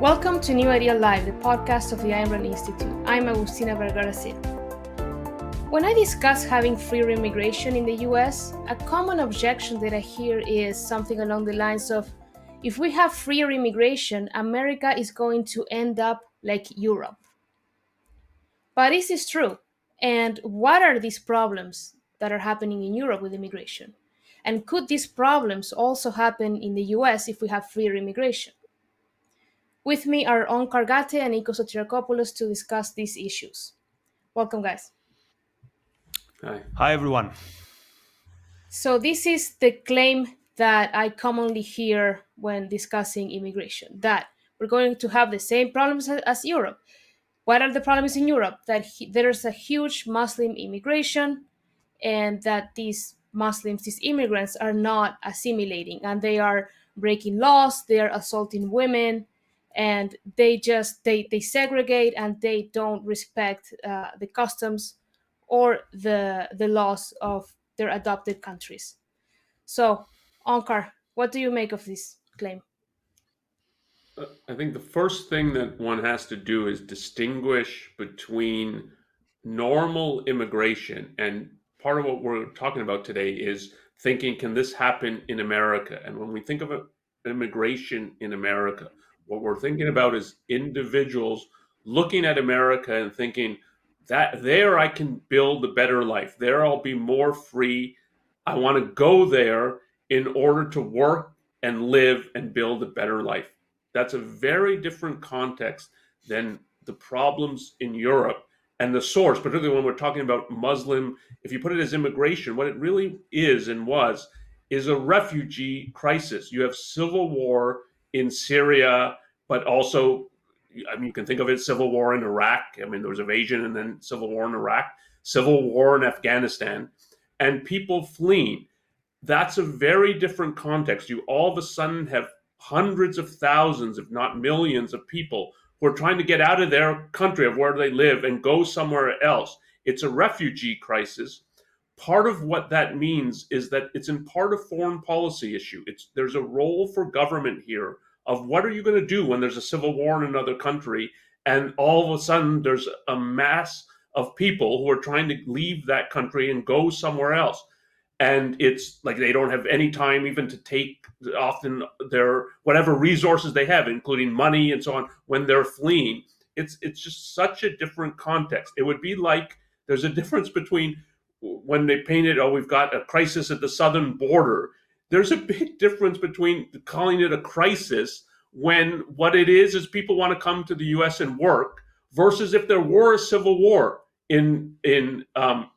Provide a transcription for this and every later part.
Welcome to New Ideal Live, the podcast of the Rand Institute. I'm Agustina Vergara When I discuss having freer immigration in the US, a common objection that I hear is something along the lines of if we have freer immigration, America is going to end up like Europe. But is this true? And what are these problems that are happening in Europe with immigration? And could these problems also happen in the US if we have freer immigration? With me are Onkar Ghate and Nikos Sotirakopoulos to discuss these issues. Welcome, guys. Hi. Hi, everyone. So, this is the claim that I commonly hear when discussing immigration that we're going to have the same problems as Europe. What are the problems in Europe? That he, there's a huge Muslim immigration and that these Muslims, these immigrants, are not assimilating and they are breaking laws, they are assaulting women, and they just they they segregate and they don't respect uh, the customs or the the laws of their adopted countries. So onkar what do you make of this claim? Uh, i think the first thing that one has to do is distinguish between normal immigration and part of what we're talking about today is thinking can this happen in america? And when we think of immigration in america what we're thinking about is individuals looking at America and thinking that there I can build a better life. There I'll be more free. I want to go there in order to work and live and build a better life. That's a very different context than the problems in Europe and the source, particularly when we're talking about Muslim, if you put it as immigration, what it really is and was is a refugee crisis. You have civil war in Syria, but also, I mean, you can think of it civil war in Iraq. I mean, there was invasion and then civil war in Iraq, civil war in Afghanistan, and people fleeing. That's a very different context. You all of a sudden have hundreds of thousands, if not millions, of people who are trying to get out of their country, of where they live, and go somewhere else. It's a refugee crisis part of what that means is that it's in part a foreign policy issue. It's there's a role for government here of what are you going to do when there's a civil war in another country and all of a sudden there's a mass of people who are trying to leave that country and go somewhere else. And it's like they don't have any time even to take often their whatever resources they have including money and so on when they're fleeing. It's it's just such a different context. It would be like there's a difference between when they painted, oh, we've got a crisis at the southern border. There's a big difference between calling it a crisis when what it is is people want to come to the U.S. and work versus if there were a civil war in in um,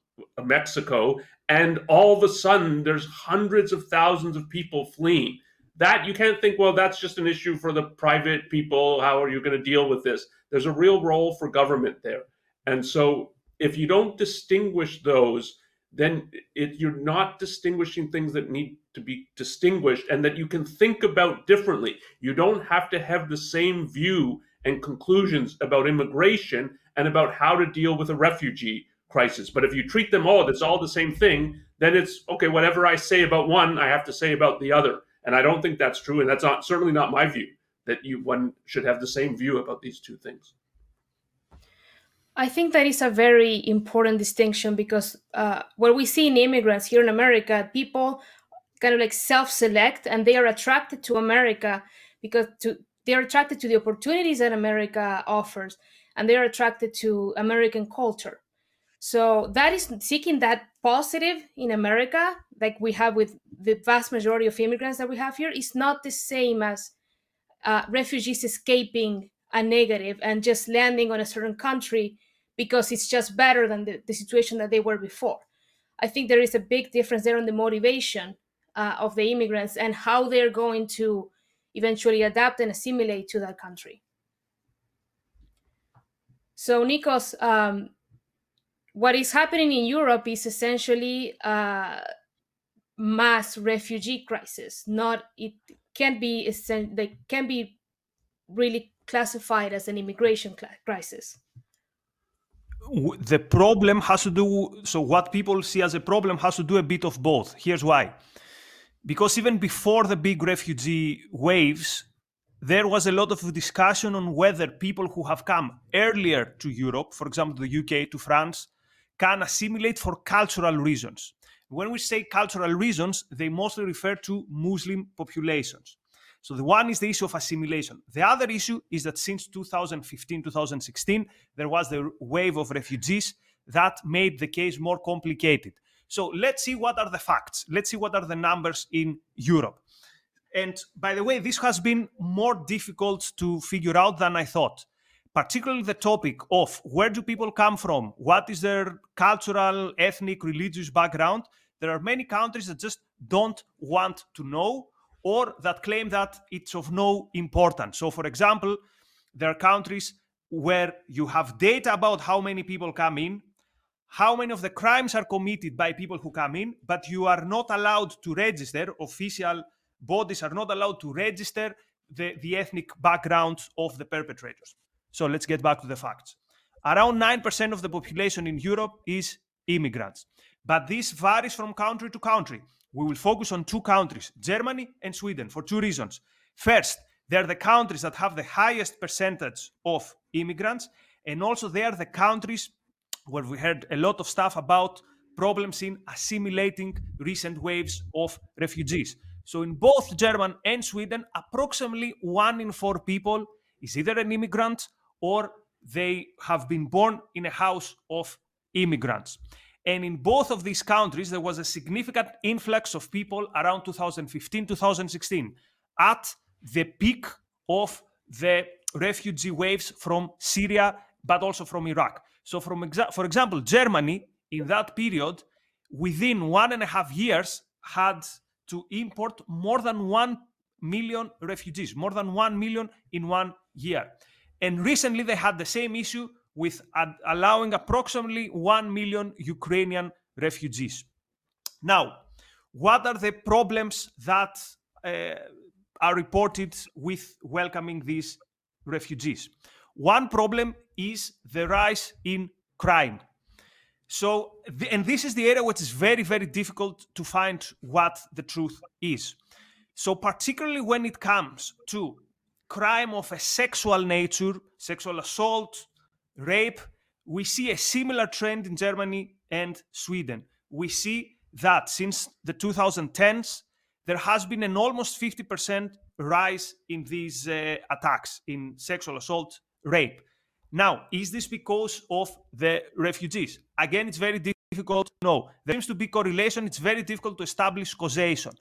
Mexico and all of a sudden there's hundreds of thousands of people fleeing. That you can't think, well, that's just an issue for the private people. How are you going to deal with this? There's a real role for government there. And so if you don't distinguish those, then it, you're not distinguishing things that need to be distinguished and that you can think about differently. You don't have to have the same view and conclusions about immigration and about how to deal with a refugee crisis. But if you treat them all, it's all the same thing, then it's okay, whatever I say about one, I have to say about the other. And I don't think that's true. And that's not certainly not my view that you one should have the same view about these two things. I think that is a very important distinction because uh, what we see in immigrants here in America, people kind of like self-select and they are attracted to America because to, they are attracted to the opportunities that America offers and they are attracted to American culture. So that is seeking that positive in America, like we have with the vast majority of immigrants that we have here, is not the same as uh, refugees escaping a negative and just landing on a certain country because it's just better than the, the situation that they were before. I think there is a big difference there on the motivation uh, of the immigrants and how they're going to eventually adapt and assimilate to that country. So, Nikos, um, what is happening in Europe is essentially a mass refugee crisis. Not it can be they can be really classified as an immigration crisis the problem has to do so what people see as a problem has to do a bit of both here's why because even before the big refugee waves there was a lot of discussion on whether people who have come earlier to Europe, for example, the UK to France, can assimilate for cultural reasons. When we say cultural reasons, they mostly refer to Muslim populations. So the one is the issue of assimilation. The other issue is that since 2015, 2016, there was the wave of refugees that made the case more complicated. So let's see what are the facts. Let's see what are the numbers in Europe. And by the way, this has been more difficult to figure out than I thought. Particularly the topic of where do people come from? What is their cultural, ethnic, religious background? There are many countries that just don't want to know or that claim that it's of no importance. So, for example, there are countries where you have data about how many people come in, how many of the crimes are committed by people who come in, but you are not allowed to register, official bodies are not allowed to register the, the ethnic background of the perpetrators. So let's get back to the facts. Around 9% of the population in Europe is immigrants, but this varies from country to country. We will focus on two countries, Germany and Sweden, for two reasons. First, they're the countries that have the highest percentage of immigrants, and also they are the countries where we heard a lot of stuff about problems in assimilating recent waves of refugees. So in both Germany and Sweden, approximately one in four people is either an immigrant or they have been born in a house of immigrants. And in both of these countries, there was a significant influx of people around 2015, 2016, at the peak of the refugee waves from Syria, but also from Iraq. So, from exa- for example, Germany in that period, within one and a half years, had to import more than 1 million refugees, more than 1 million in one year. And recently they had the same issue with ad- allowing approximately 1 million Ukrainian refugees. Now, what are the problems that uh, are reported with welcoming these refugees? One problem is the rise in crime. So, and this is the area which is very, very difficult to find what the truth is. So, particularly when it comes to crime of a sexual nature, sexual assault, rape, we see a similar trend in Germany and Sweden. We see that since the 2010s, there has been an almost 50% rise in these uh, attacks in sexual assault, rape. Now, is this because of the refugees? Again, it's very difficult to know. There seems to be correlation. It's very difficult to establish causation.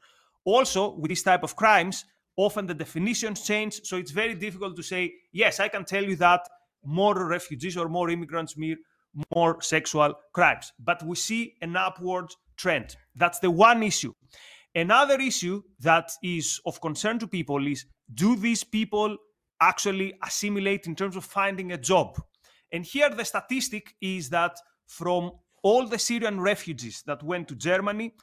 Also, with this type of crimes, often the definitions change. So it's very difficult to say, yes, I can tell you that more refugees or more immigrants mean more sexual crimes. But we see an upward trend. That's the one issue. Another issue that is of concern to people is do these people actually assimilate in terms of finding a job. And here the statistic is that from all the Syrian refugees that went to Germany,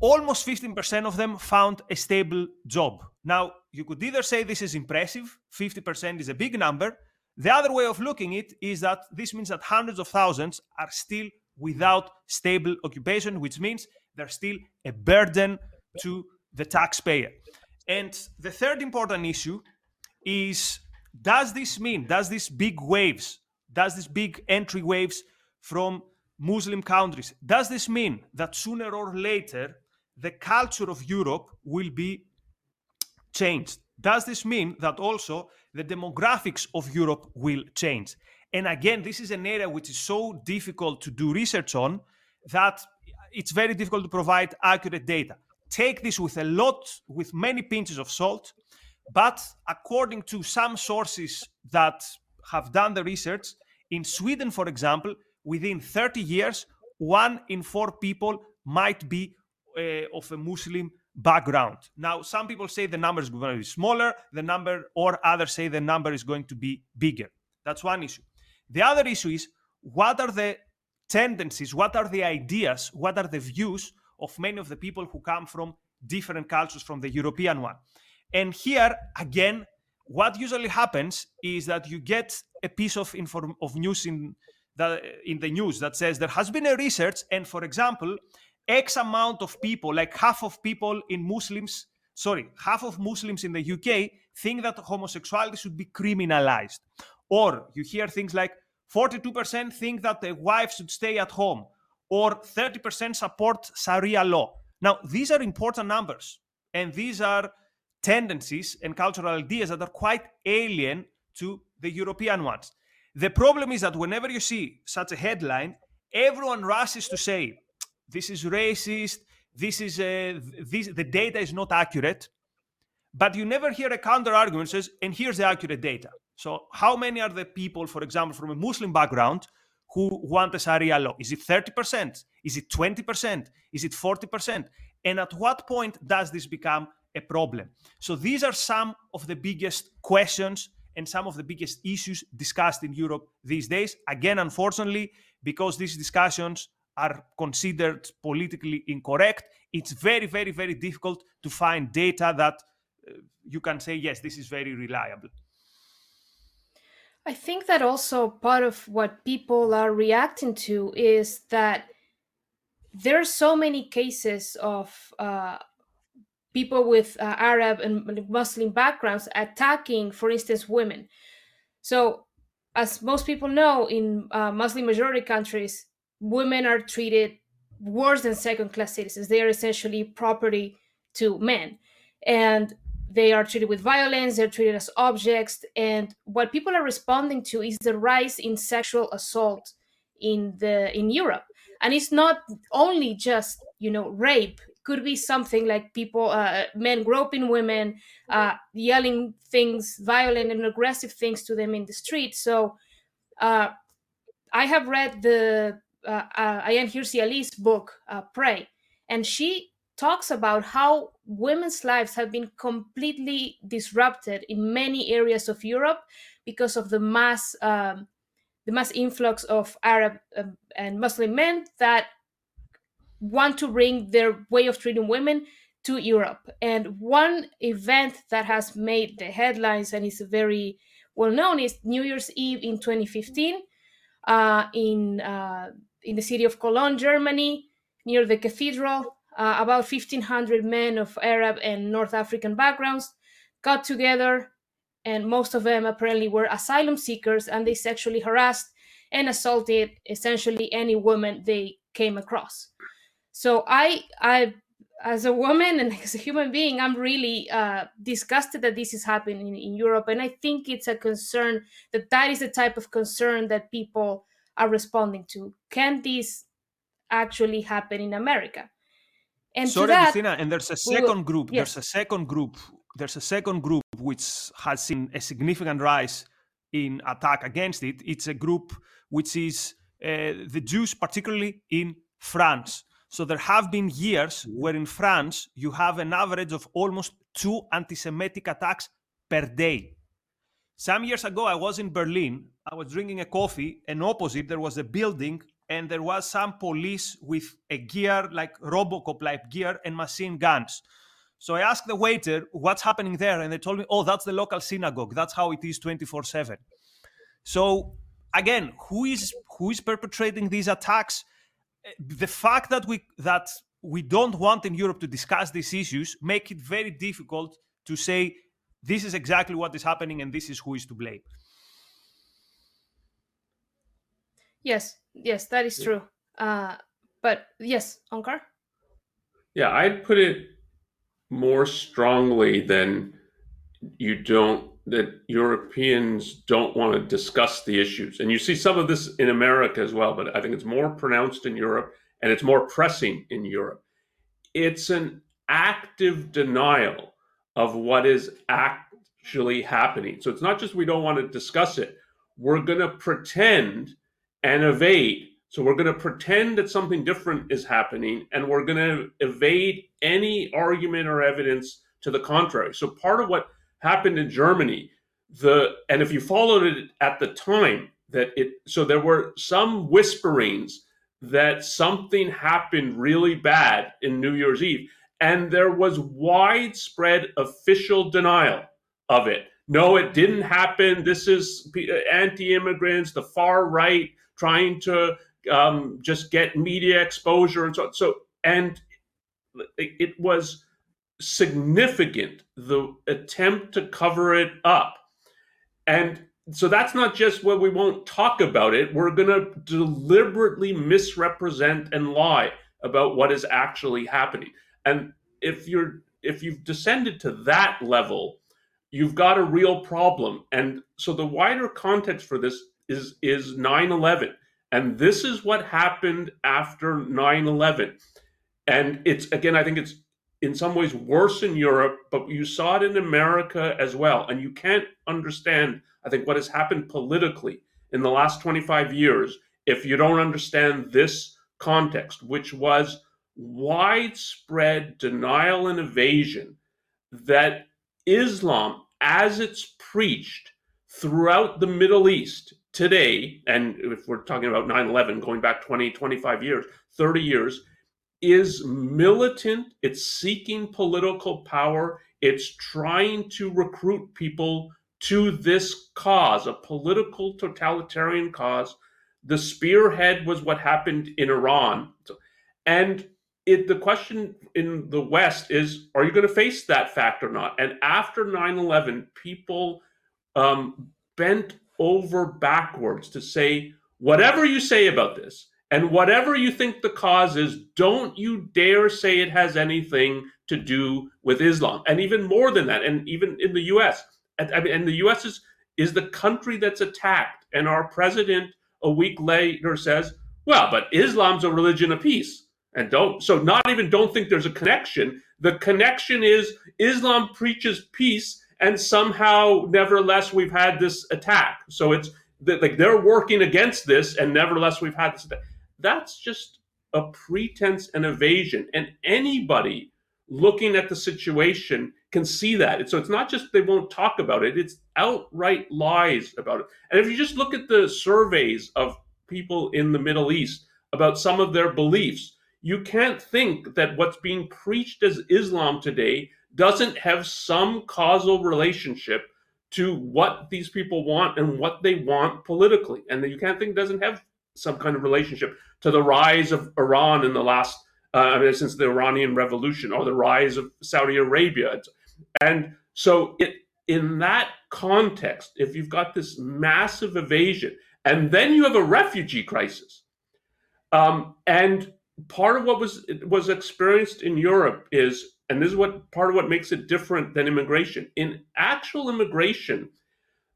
almost 15% of them found a stable job. Now, you could either say this is impressive, 50% is a big number. The other way of looking it is that this means that hundreds of thousands are still without stable occupation, which means they're still a burden to the taxpayer. And the third important issue is does this mean, does these big waves, does this big entry waves from Muslim countries, does this mean that sooner or later the culture of Europe will be changed? Does this mean that also the demographics of Europe will change? And again, this is an area which is so difficult to do research on that it's very difficult to provide accurate data. Take this with a lot, with many pinches of salt, but according to some sources that have done the research, in Sweden, for example, within 30 years, one in four people might be uh, of a Muslim background. Now, some people say the number is going to be smaller, the number, or others say the number is going to be bigger. That's one issue. The other issue is what are the tendencies, what are the ideas, what are the views of many of the people who come from different cultures from the European one. And here, again, what usually happens is that you get a piece of inform- of news in the in the news that says there has been a research, and for example, X amount of people, like half of people in Muslims, sorry, half of Muslims in the UK think that homosexuality should be criminalized. Or you hear things like 42% think that the wife should stay at home, or 30% support Sharia law. Now, these are important numbers, and these are tendencies and cultural ideas that are quite alien to the European ones. The problem is that whenever you see such a headline, everyone rushes to say, this is racist, this is a, this, the data is not accurate, but you never hear a counter argument says, and here's the accurate data. So how many are the people, for example, from a Muslim background who want a Sharia law? Is it 30%? Is it 20%? Is it 40%? And at what point does this become a problem? So these are some of the biggest questions and some of the biggest issues discussed in Europe these days. Again, unfortunately, because these discussions are considered politically incorrect, it's very, very, very difficult to find data that uh, you can say, yes, this is very reliable. I think that also part of what people are reacting to is that there are so many cases of uh, people with uh, Arab and Muslim backgrounds attacking, for instance, women. So, as most people know, in uh, Muslim majority countries, women are treated worse than second class citizens. They are essentially property to men. And they are treated with violence, they're treated as objects. And what people are responding to is the rise in sexual assault in the in Europe. And it's not only just, you know, rape. It could be something like people, uh, men groping women, uh, yelling things, violent and aggressive things to them in the street. So uh, I have read the uh, uh, Ayaan Hirsi Ali's book, uh, Prey, and she talks about how women's lives have been completely disrupted in many areas of Europe because of the mass um, the mass influx of Arab um, and Muslim men that want to bring their way of treating women to Europe. And one event that has made the headlines and is very well known is New Year's Eve in 2015 uh, in uh, in the city of Cologne, Germany, near the cathedral. Uh, about 1,500 men of Arab and North African backgrounds got together, and most of them apparently were asylum seekers, and they sexually harassed and assaulted essentially any woman they came across. So I, I, as a woman and as a human being, I'm really uh, disgusted that this is happening in, in Europe, and I think it's a concern that that is the type of concern that people are responding to. Can this actually happen in America? And Sorry, that, Agustina, and there's a second group. Yes. There's a second group. There's a second group which has seen a significant rise in attack against it. It's a group which is uh, the Jews, particularly in France. So there have been years where in France you have an average of almost two anti-Semitic attacks per day. Some years ago, I was in Berlin. I was drinking a coffee, and opposite there was a building, and there was some police with a gear like Robocop like gear and machine guns. So I asked the waiter, "What's happening there?" And they told me, "Oh, that's the local synagogue. That's how it is 24/7." So again, who is who is perpetrating these attacks? The fact that we that we don't want in Europe to discuss these issues make it very difficult to say this is exactly what is happening and this is who is to blame. Yes yes that is true. Uh, but yes onkar? Yeah i'd put it more strongly than you don't that europeans don't want to discuss the issues. And you see some of this in america as well but i think it's more pronounced in europe and it's more pressing in europe. It's an active denial of what is actually happening. So it's not just we don't want to discuss it. We're going to pretend and evade. So we're going to pretend that something different is happening and we're going to evade any argument or evidence to the contrary. So part of what happened in Germany, the and if you followed it at the time that it so there were some whisperings that something happened really bad in New Year's Eve and there was widespread official denial of it. No, it didn't happen. This is anti immigrants, the far right trying to um, just get media exposure and so on. So, and it was significant the attempt to cover it up. And so that's not just what we won't talk about it. We're going to deliberately misrepresent and lie about what is actually happening. And if you're if you've descended to that level, you've got a real problem. And so the wider context for this is is 9/11. And this is what happened after 9/11. And it's again I think it's in some ways worse in Europe, but you saw it in America as well. And you can't understand I think what has happened politically in the last 25 years if you don't understand this context, which was widespread denial and evasion that Islam, as it's preached throughout the Middle East today, and if we're talking about 9 11, going back 20, 25 years, 30 years, is militant, it's seeking political power, it's trying to recruit people to this cause, a political totalitarian cause. The spearhead was what happened in Iran. And it, the question in the West is are you going to face that fact or not? And after 9 11, people um, bent over backwards to say, whatever you say about this, and whatever you think the cause is, don't you dare say it has anything to do with Islam. And even more than that, and even in the US, I mean, and the U.S. is is the country that's attacked, and our president a week later says, "Well, but Islam's a religion of peace." And don't so not even don't think there's a connection. The connection is Islam preaches peace, and somehow, nevertheless, we've had this attack. So it's like they're working against this, and nevertheless, we've had this. Attack. That's just a pretense and evasion. And anybody looking at the situation can see that. So it's not just they won't talk about it, it's outright lies about it. And if you just look at the surveys of people in the Middle East about some of their beliefs, you can't think that what's being preached as Islam today doesn't have some causal relationship to what these people want and what they want politically. And you can't think doesn't have some kind of relationship to the rise of Iran in the last uh, I mean, since the Iranian Revolution or the rise of Saudi Arabia. And so, it, in that context, if you've got this massive evasion, and then you have a refugee crisis, um, and part of what was was experienced in Europe is, and this is what part of what makes it different than immigration. In actual immigration,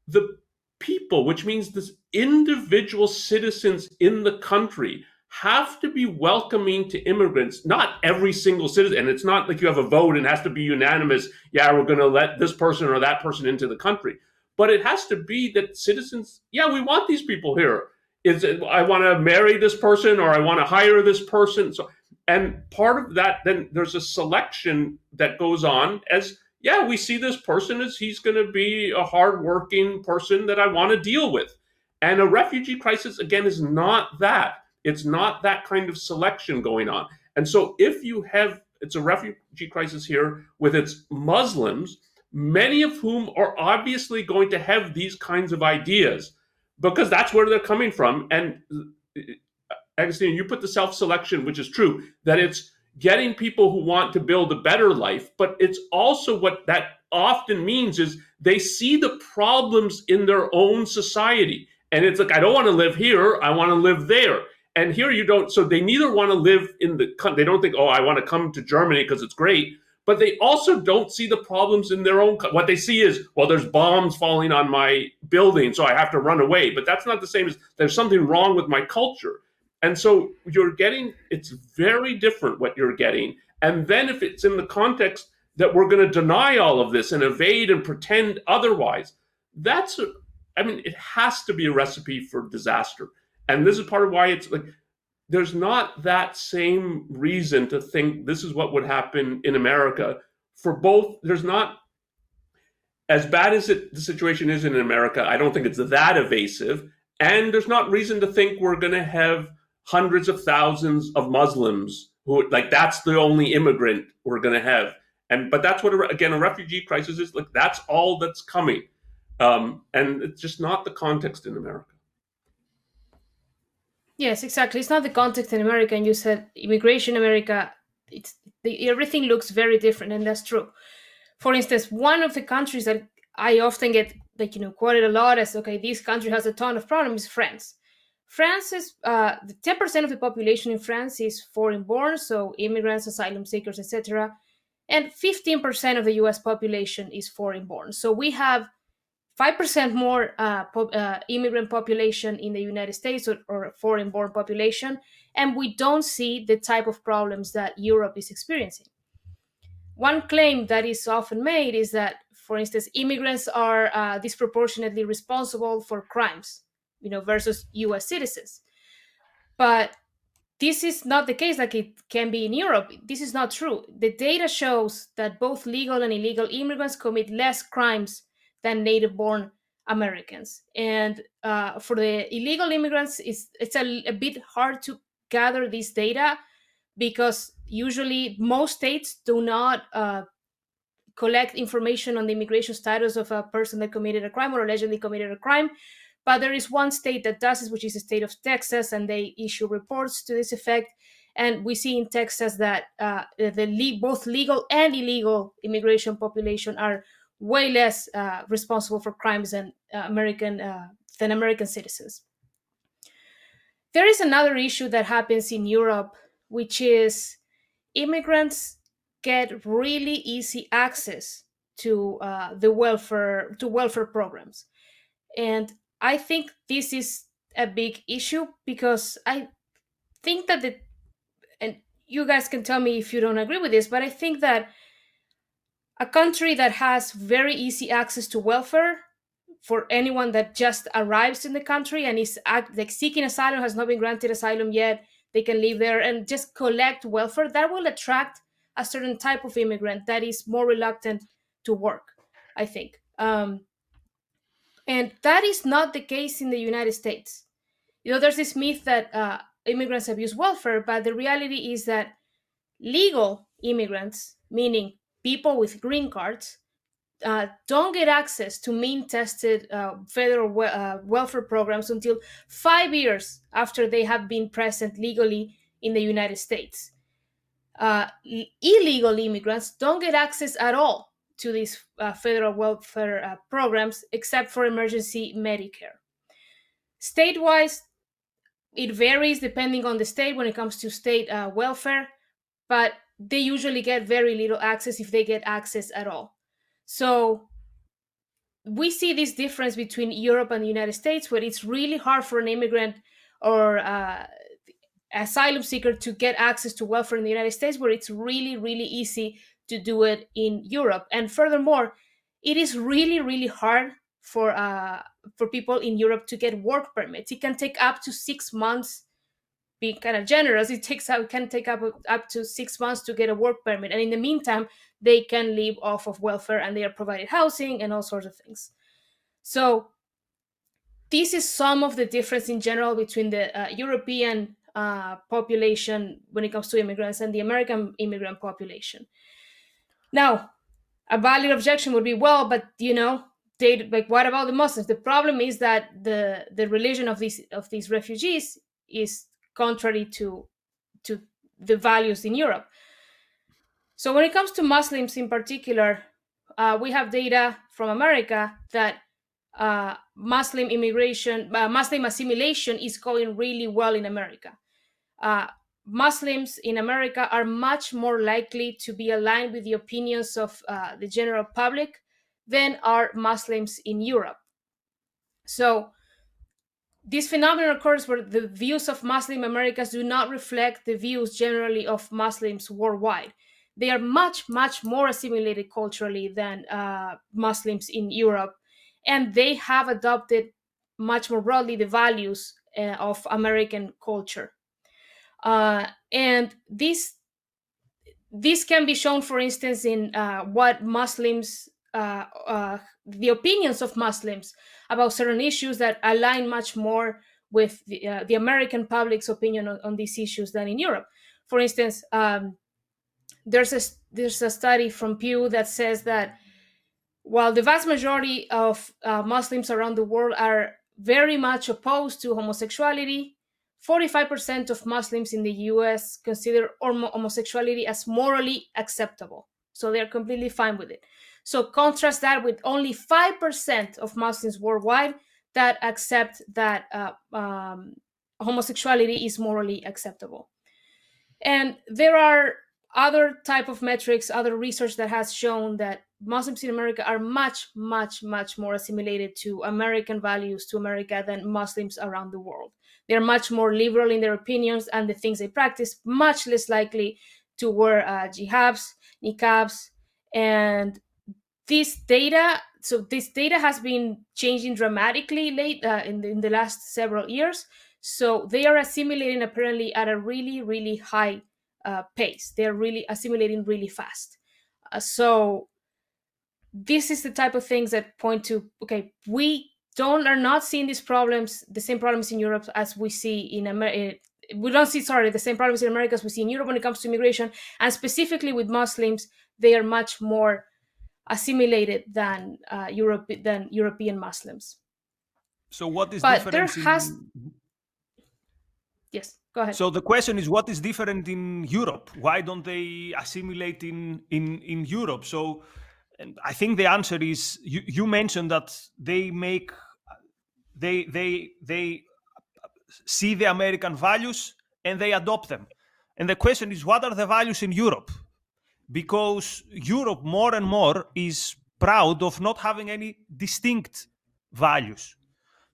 the people, which means the individual citizens in the country, have to be welcoming to immigrants, not every single citizen. And it's not like you have a vote and it has to be unanimous. Yeah, we're going to let this person or that person into the country. But it has to be that citizens, yeah, we want these people here. Is it, I want to marry this person or I want to hire this person. So, and part of that, then there's a selection that goes on as, yeah, we see this person as he's going to be a hardworking person that I want to deal with. And a refugee crisis, again, is not that it's not that kind of selection going on. And so if you have, it's a refugee crisis here with its Muslims, many of whom are obviously going to have these kinds of ideas because that's where they're coming from. And uh, Agustin, you put the self selection, which is true, that it's getting people who want to build a better life, but it's also what that often means is they see the problems in their own society. And it's like, I don't want to live here, I want to live there. And here you don't. So they neither want to live in the. They don't think, oh, I want to come to Germany because it's great. But they also don't see the problems in their own. What they see is, well, there's bombs falling on my building, so I have to run away. But that's not the same as there's something wrong with my culture. And so you're getting. It's very different what you're getting. And then if it's in the context that we're going to deny all of this and evade and pretend otherwise, that's. I mean, it has to be a recipe for disaster. And this is part of why it's like there's not that same reason to think this is what would happen in America for both. There's not as bad as it, the situation is in America. I don't think it's that evasive, and there's not reason to think we're going to have hundreds of thousands of Muslims who like that's the only immigrant we're going to have. And but that's what again a refugee crisis is like. That's all that's coming, um, and it's just not the context in America. Yes, exactly. It's not the context in America, and you said immigration America it's the, everything looks very different, and that's true. For instance, one of the countries that I often get like you know quoted a lot as okay, this country has a ton of problems. France. France is uh, the ten percent of the population in France is foreign-born, so immigrants, asylum seekers, etc. And fifteen percent of the U.S. population is foreign-born. So we have five percent more uh, po- uh, immigrant population in the United States or, or foreign-born population, and we don't see the type of problems that Europe is experiencing. One claim that is often made is that, for instance, immigrants are uh, disproportionately responsible for crimes, you know, versus U.S. citizens. But this is not the case like it can be in Europe. This is not true. The data shows that both legal and illegal immigrants commit less crimes than native born Americans. And uh, for the illegal immigrants, it's, it's a, a bit hard to gather this data because usually most states do not uh, collect information on the immigration status of a person that committed a crime or allegedly committed a crime. But there is one state that does this, which is the state of Texas, and they issue reports to this effect. And we see in Texas that uh, the both legal and illegal immigration population are way less uh, responsible for crimes than uh, American uh, than American citizens. There is another issue that happens in Europe, which is immigrants get really easy access to uh, the welfare to welfare programs, and I think this is a big issue because I think that the and you guys can tell me if you don't agree with this, but I think that a country that has very easy access to welfare for anyone that just arrives in the country and is like seeking asylum has not been granted asylum yet they can live there and just collect welfare that will attract a certain type of immigrant that is more reluctant to work i think. Um, and that is not the case in the united states. You know there's this myth that uh, immigrants abuse welfare but the reality is that legal immigrants meaning people with green cards uh, don't get access to mean tested uh, federal we- uh, welfare programs until five years after they have been present legally in the United States. Uh, illegal immigrants don't get access at all to these uh, federal welfare uh, programs except for emergency Medicare. State wise, it varies depending on the state when it comes to state welfare, but they usually get very little access if they get access at all. So we see this difference between Europe and the United States, where it's really hard for an immigrant or uh, asylum seeker to get access to welfare in the United States, where it's really, really easy to do it in Europe. And furthermore, it is really, really hard for uh, for people in Europe to get work permits. It can take up to six months. Being kind of generous, it takes can take up up to six months to get a work permit, and in the meantime, they can live off of welfare and they are provided housing and all sorts of things. So this is some of the difference in general between the uh, European uh, population when it comes to immigrants and the American immigrant population. Now, a valid objection would be, well, but you know, they like what about the Muslims? The problem is that the the religion of these of these refugees is contrary to to the values in Europe. So when it comes to Muslims in particular, uh, we have data from America that uh, Muslim immigration, uh, Muslim assimilation is going really well in America. Uh, Muslims in America are much more likely to be aligned with the opinions of uh, the general public than are Muslims in Europe. So this phenomenon occurs where the views of Muslim Americans do not reflect the views generally of Muslims worldwide. They are much much more assimilated culturally than uh, muslims in europe and they have adopted much more broadly the values uh, of american culture. Uh, and this this can be shown for instance in uh, what muslims uh, uh, the opinions of muslims about certain issues that align much more with the, the american public's opinion on, on, these issues than in europe for instance um, there's a there's a study from Pew that says that while the vast majority of uh, Muslims around the world are very much opposed to homosexuality, 45% of Muslims in the US consider homosexuality as morally acceptable. So they're completely fine with it. So contrast that with only 5% of Muslims worldwide that accept that uh, um, homosexuality is morally acceptable. And there are other type of metrics, other research that has shown that Muslims in America are much, much, much more assimilated to American values, to America, than Muslims around the world. They're much more liberal in their opinions and the things they practice, much less likely to wear uh, hijabs, niqabs, and this data. So this data has been changing dramatically late uh, in, the, in the last several years. So they are assimilating apparently at a really, really high uh, pace. They're really assimilating really fast. Uh, so this is the type of things that point to okay, we don't are not seeing these problems, the same problems in Europe as we see in America. Eh, we don't see sorry the same problems in America as we see in Europe when it comes to immigration, and specifically with Muslims, they are much more assimilated than uh, Europe than European Muslims. So what is but there has in... yes go ahead. So the question is what is different in europe? Why don't they assimilate in in in europe? So i think the answer is you, you mentioned that they make they they they see the american values and they adopt them. And the question is what are the values in europe because europe more and more is proud of not having any distinct values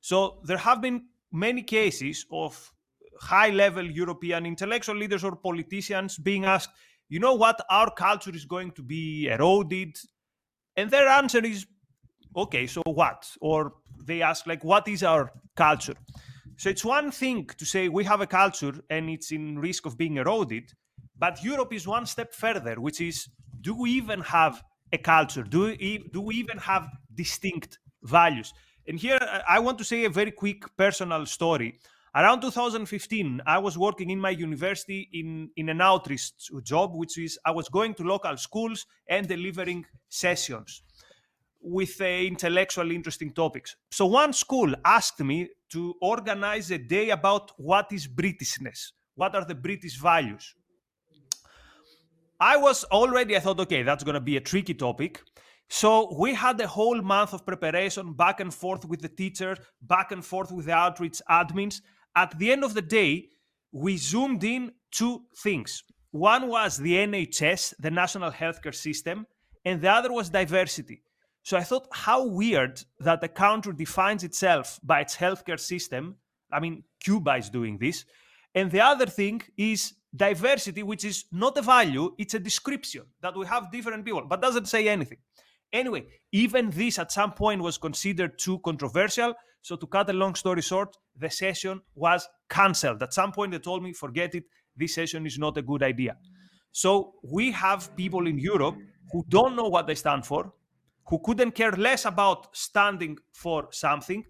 so there have been many cases of high level European intellectual leaders or politicians being asked, you know what, our culture is going to be eroded. And their answer is, okay, so what? Or they ask, like, what is our culture? So it's one thing to say we have a culture and it's in risk of being eroded, but Europe is one step further, which is do we even have a culture? Do we, do we even have distinct values? And here I want to say a very quick personal story. Around 2015, I was working in my university in, in an outreach job, which is I was going to local schools and delivering sessions with uh, intellectually interesting topics. So one school asked me to organize a day about what is Britishness, what are the British values. I was already, I thought, okay, that's going to be a tricky topic. So we had a whole month of preparation, back and forth with the teachers, back and forth with the outreach admins at the end of the day, we zoomed in two things. One was the NHS, the National Healthcare System, and the other was diversity. So I thought, how weird that a country defines itself by its healthcare system. I mean, Cuba is doing this. And the other thing is diversity, which is not a value, it's a description that we have different people, but doesn't say anything. Anyway, even this at some point was considered too controversial. So, to cut a long story short, the session was cancelled. At some point, they told me, forget it, this session is not a good idea. So, we have people in Europe who don't know what they stand for, who couldn't care less about standing for something.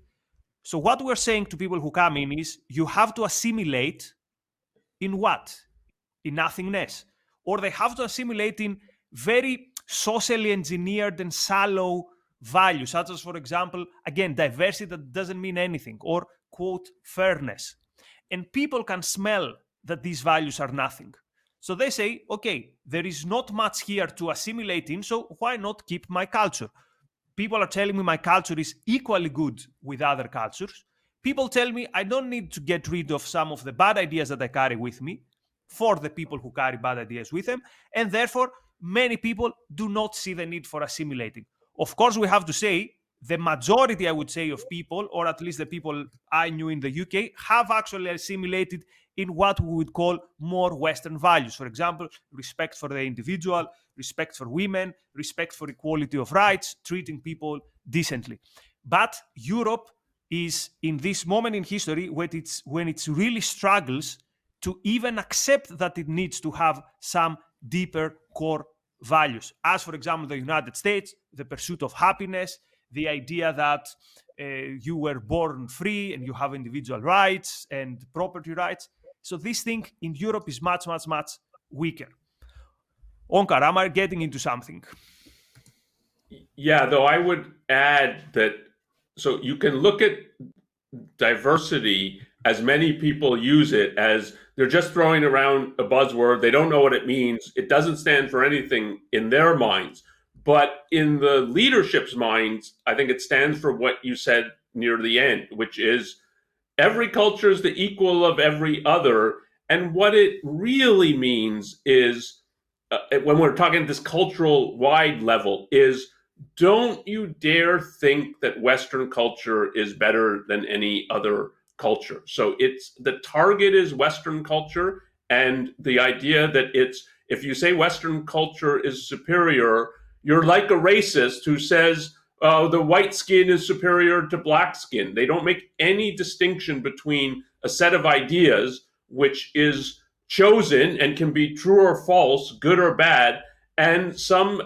So, what we're saying to people who come in is you have to assimilate in what? In nothingness. Or they have to assimilate in very socially engineered and shallow values, such as, for example, again, diversity that doesn't mean anything, or quote, fairness. And people can smell that these values are nothing. So they say, okay, there is not much here to assimilate in, so why not keep my culture? People are telling me my culture is equally good with other cultures. People tell me I don't need to get rid of some of the bad ideas that I carry with me for the people who carry bad ideas with them. And therefore, many people do not see the need for assimilating. Of course, we have to say the majority, I would say, of people, or at least the people I knew in the UK, have actually assimilated in what we would call more Western values. For example, respect for the individual, respect for women, respect for equality of rights, treating people decently. But Europe is in this moment in history when it's when it really struggles to even accept that it needs to have some deeper core values, as for example, the United States, the pursuit of happiness, the idea that uh, you were born free and you have individual rights and property rights. So this thing in Europe is much, much, much weaker. Onkar, am I getting into something? Yeah, though I would add that so you can look at diversity as many people use it as they're just throwing around a buzzword. They don't know what it means. It doesn't stand for anything in their minds. But in the leadership's minds, I think it stands for what you said near the end, which is every culture is the equal of every other. And what it really means is, uh, when we're talking at this cultural wide level, is don't you dare think that Western culture is better than any other culture. So it's the target is Western culture, and the idea that it's if you say Western culture is superior, you're like a racist who says uh, the white skin is superior to black skin. They don't make any distinction between a set of ideas which is chosen and can be true or false, good or bad, and some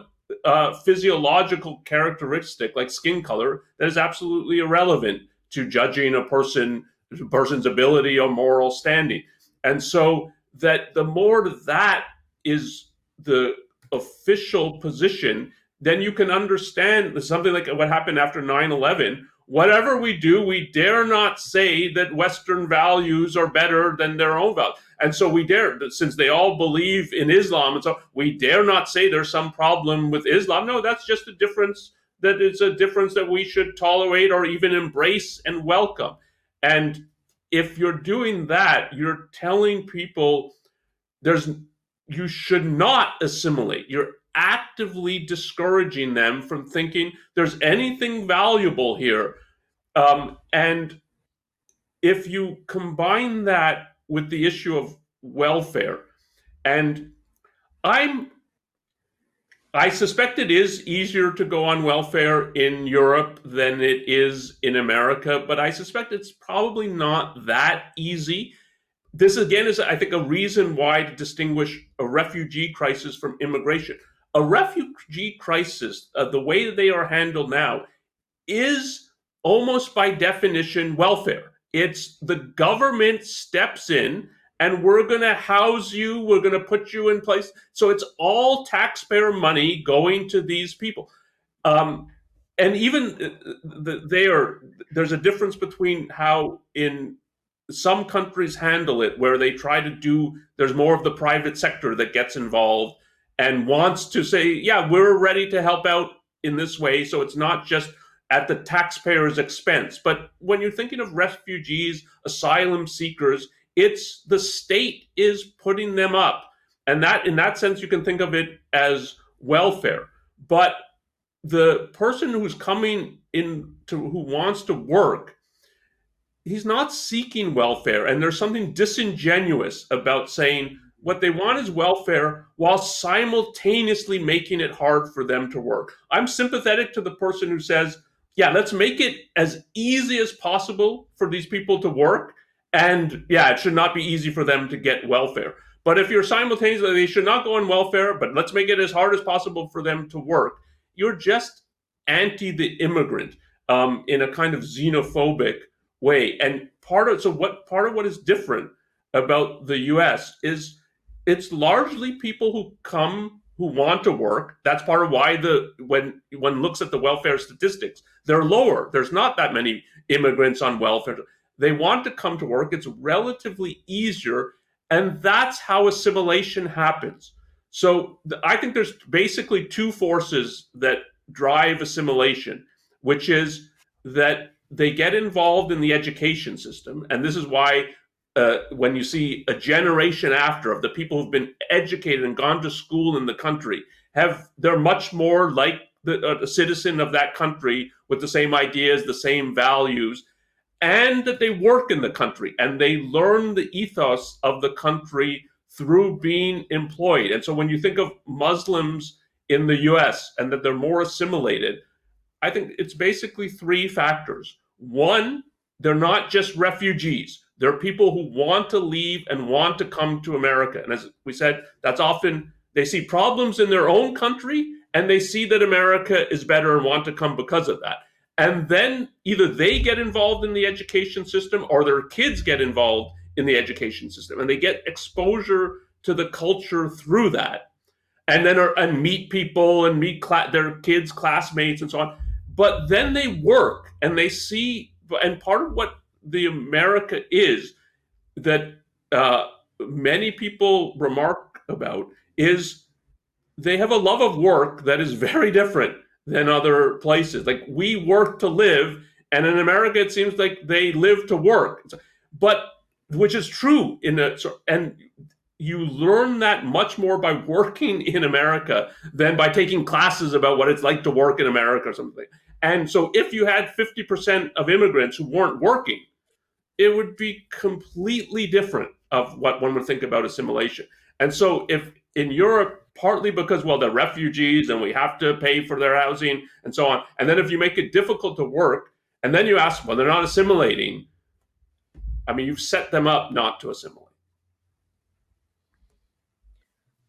uh, physiological characteristic like skin color that is absolutely irrelevant to judging a person person's ability or moral standing. And so that the more that is the official position, then you can understand something like what happened after 9 11. Whatever we do, we dare not say that Western values are better than their own values. And so we dare, since they all believe in Islam, and so we dare not say there's some problem with Islam. No, that's just a difference that it's a difference that we should tolerate or even embrace and welcome. And if you're doing that, you're telling people there's you should not assimilate. You're actively discouraging them from thinking there's anything valuable here. Um, and if you combine that with the issue of welfare, and I'm I suspect it is easier to go on welfare in Europe than it is in America, but I suspect it's probably not that easy this again is, I think, a reason why to distinguish a refugee crisis from immigration. A refugee crisis, uh, the way they are handled now, is almost by definition welfare. It's the government steps in and we're going to house you, we're going to put you in place. So it's all taxpayer money going to these people. Um, and even uh, they are, there's a difference between how in some countries handle it where they try to do there's more of the private sector that gets involved and wants to say yeah we're ready to help out in this way so it's not just at the taxpayer's expense but when you're thinking of refugees asylum seekers it's the state is putting them up and that in that sense you can think of it as welfare but the person who's coming in to who wants to work he's not seeking welfare. And there's something disingenuous about saying what they want is welfare while simultaneously making it hard for them to work. I'm sympathetic to the person who says, yeah, let's make it as easy as possible for these people to work. And yeah, it should not be easy for them to get welfare. But if you're simultaneously, they should not go on welfare, but let's make it as hard as possible for them to work. You're just anti the immigrant um, in a kind of xenophobic way. And part of so what part of what is different about the US is it's largely people who come who want to work. That's part of why the when one looks at the welfare statistics, they're lower. There's not that many immigrants on welfare. They want to come to work. It's relatively easier, and that's how assimilation happens. So I think there's basically two forces that drive assimilation, which is that they get involved in the education system, and this is why uh, when you see a generation after of the people who've been educated and gone to school in the country, have they're much more like the, uh, a citizen of that country with the same ideas, the same values, and that they work in the country and they learn the ethos of the country through being employed. And so when you think of Muslims in the US and that they're more assimilated, I think it's basically three factors. One, they're not just refugees. They're people who want to leave and want to come to America. And as we said, that's often they see problems in their own country and they see that America is better and want to come because of that. And then either they get involved in the education system or their kids get involved in the education system and they get exposure to the culture through that. And then are, and meet people and meet cl- their kids' classmates and so on but then they work and they see and part of what the America is that uh, many people remark about is they have a love of work that is very different than other places. Like we work to live, and in America, it seems like they live to work. But which is true in a and you learn that much more by working in America than by taking classes about what it's like to work in America or something. And so if you had 50% of immigrants who weren't working, it would be completely different of what one would think about assimilation. And so if in Europe, partly because, well, they're refugees and we have to pay for their housing and so on. And then if you make it difficult to work, and then you ask, well, they're not assimilating. I mean, you've set them up not to assimilate.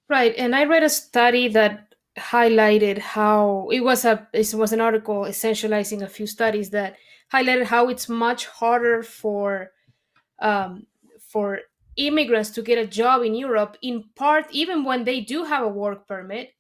Right. And I read a study that highlighted how it was a it was an article essentializing a few studies that highlighted how it's much harder for um, for immigrants to get a job in Europe, in part, even when they do have a work permit,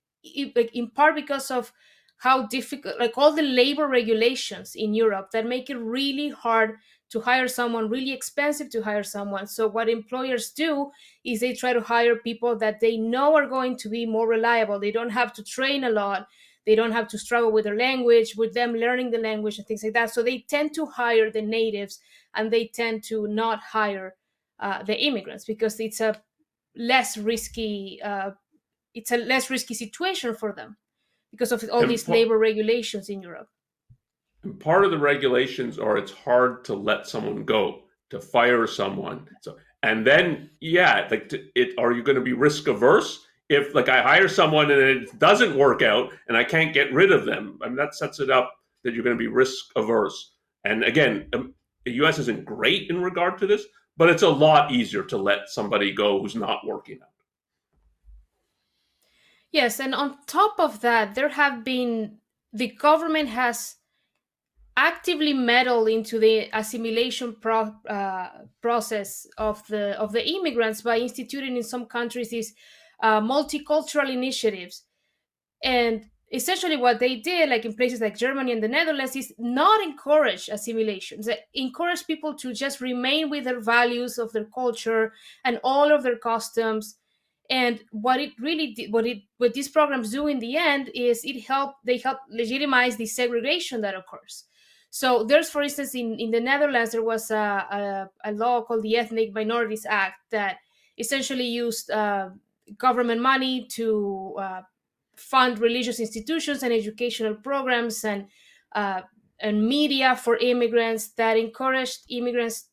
like in part because of how difficult, like all the labor regulations in Europe that make it really hard to hire someone, really expensive to hire someone. So, what employers do is they try to hire people that they know are going to be more reliable. They don't have to train a lot. They don't have to struggle with their language, with them learning the language and things like that. So, they tend to hire the natives and they tend to not hire uh, the immigrants because it's a less risky uh, it's a less risky situation for them because of all and these labor regulations in Europe. And part of the regulations are it's hard to let someone go, to fire someone. So and then yeah, like to, it are you going to be risk averse? If like I hire someone and it doesn't work out and I can't get rid of them, I mean that sets it up that you're going to be risk averse. And again, um, the U.S. isn't great in regard to this, but it's a lot easier to let somebody go who's not working out. Yes, and on top of that, there have been the government has actively meddled into the assimilation pro, uh, process of the of the immigrants by instituting in some countries these uh, multicultural initiatives, and essentially what they did like in places like germany and the netherlands is not encourage assimilation. They encourage people to just remain with their values of their culture and all of their customs. And what it really did what it what these programs do in the end is it help they help legitimize the segregation that occurs. So there's for instance in, in the netherlands there was a, a, a law called the ethnic minorities act that essentially used uh, government money to uh, fund religious institutions and educational programs and uh, and media for immigrants that encouraged immigrants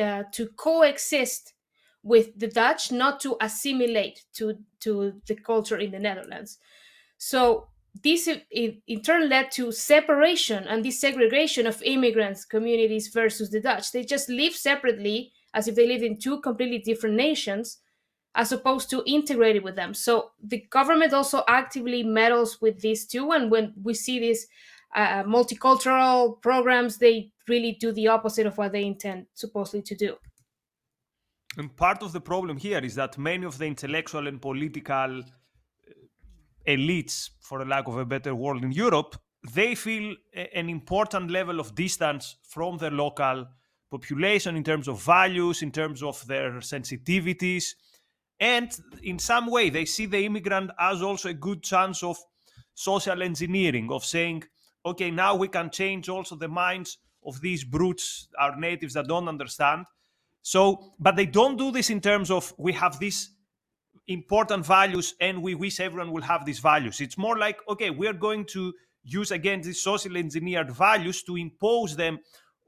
uh, to coexist with the Dutch, not to assimilate to to the culture in the Netherlands. So this in, turn led to separation and desegregation of immigrants communities versus the Dutch. They just live separately as if they lived in two completely different nations as opposed to integrated with them. So the government also actively meddles with these too. And when we see these uh, multicultural programs, they really do the opposite of what they intend supposedly to do. And part of the problem here is that many of the intellectual and political uh, elites, for a lack of a better word, in Europe, they feel an important level of distance from their local population in terms of values, in terms of their sensitivities and in some way, they see the immigrant as also a good chance of social engineering, of saying, okay, now we can change also the minds of these brutes, our natives that don't understand. So, but they don't do this in terms of we have these important values and we wish everyone will have these values. It's more like, okay, we're going to use again these social engineered values to impose them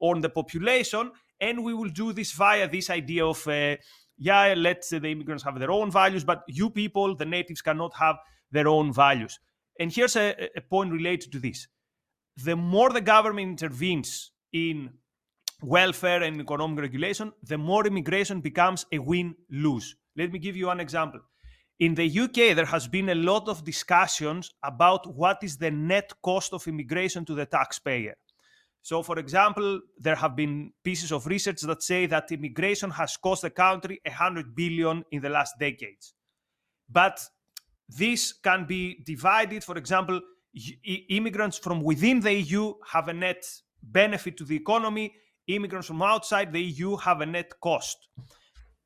on the population. And we will do this via this idea of uh, yeah, let the immigrants have their own values, but you people, the natives, cannot have their own values. And here's a, a point related to this the more the government intervenes in welfare and economic regulation, the more immigration becomes a win lose. Let me give you an example. In the UK, there has been a lot of discussions about what is the net cost of immigration to the taxpayer. So, for example, there have been pieces of research that say that immigration has cost the country 100 billion in the last decades. But this can be divided. For example, immigrants from within the EU have a net benefit to the economy. immigrants from outside the EU have a net cost.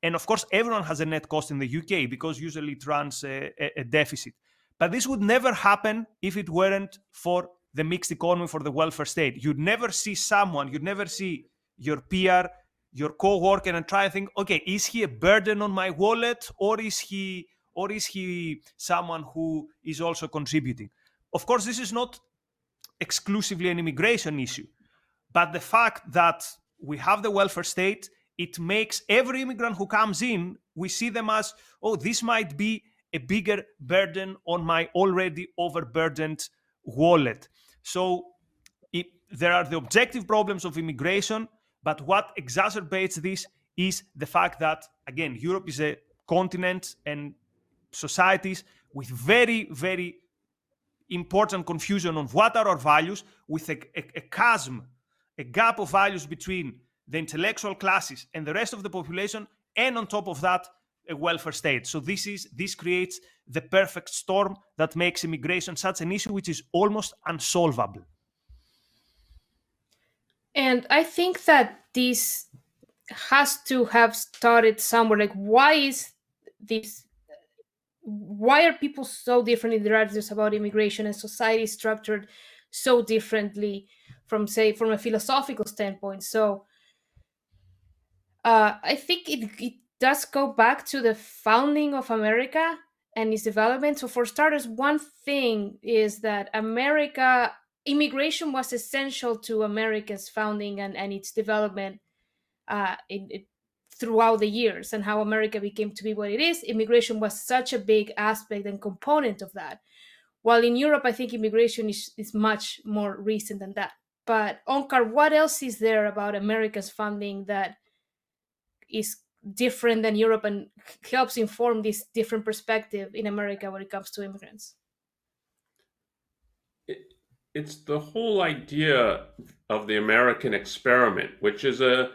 And of course, everyone has a net cost in the UK because usually it runs uh, a, a, deficit. But this would never happen if it weren't for the mixed economy, for the welfare state. You'd never see someone, you'd never see your peer, your co-worker and try to think, okay, is he a burden on my wallet or is he or is he someone who is also contributing? Of course, this is not exclusively an immigration issue, but the fact that we have the welfare state it makes every immigrant who comes in, we see them as, oh, this might be a bigger burden on my already overburdened wallet. So it, there are the objective problems of immigration, but what exacerbates this is the fact that, again, Europe is a continent and societies with very, very important confusion on what are our values, with a, a, a chasm, a gap of values between the intellectual classes and the rest of the population, and on top of that, a welfare state. So this is this creates the perfect storm that makes immigration such an issue which is almost unsolvable. And I think that this has to have started somewhere. Like, why is this? Why are people so different in their attitudes about immigration and society structured so differently from, say, from a philosophical standpoint? So, uh, I think it, it does go back to the founding of America and its development. So, for starters, one thing is that America, immigration was essential to America's founding and, and its development uh, in, throughout the years and how America became to be what it is. Immigration was such a big aspect and component of that. While in Europe, I think immigration is, is much more recent than that. But, Onkar, what else is there about America's founding that is different than Europe and helps inform this different perspective in America when it comes to immigrants? It, it's the whole idea of the American experiment, which is a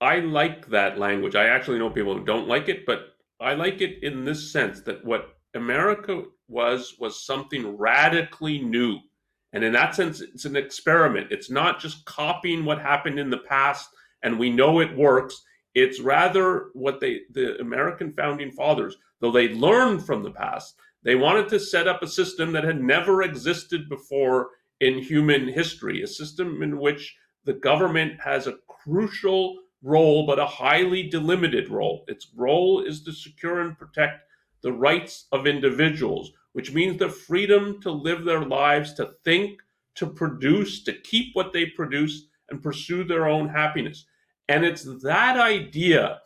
I like that language. I actually know people who don't like it, but I like it in this sense that what America was was something radically new. And in that sense, it's an experiment. It's not just copying what happened in the past and we know it works. It's rather what they, the American founding fathers, though they learned from the past, they wanted to set up a system that had never existed before in human history, a system in which the government has a crucial role, but a highly delimited role. Its role is to secure and protect the rights of individuals, which means the freedom to live their lives, to think, to produce, to keep what they produce, and pursue their own happiness. And it's that idea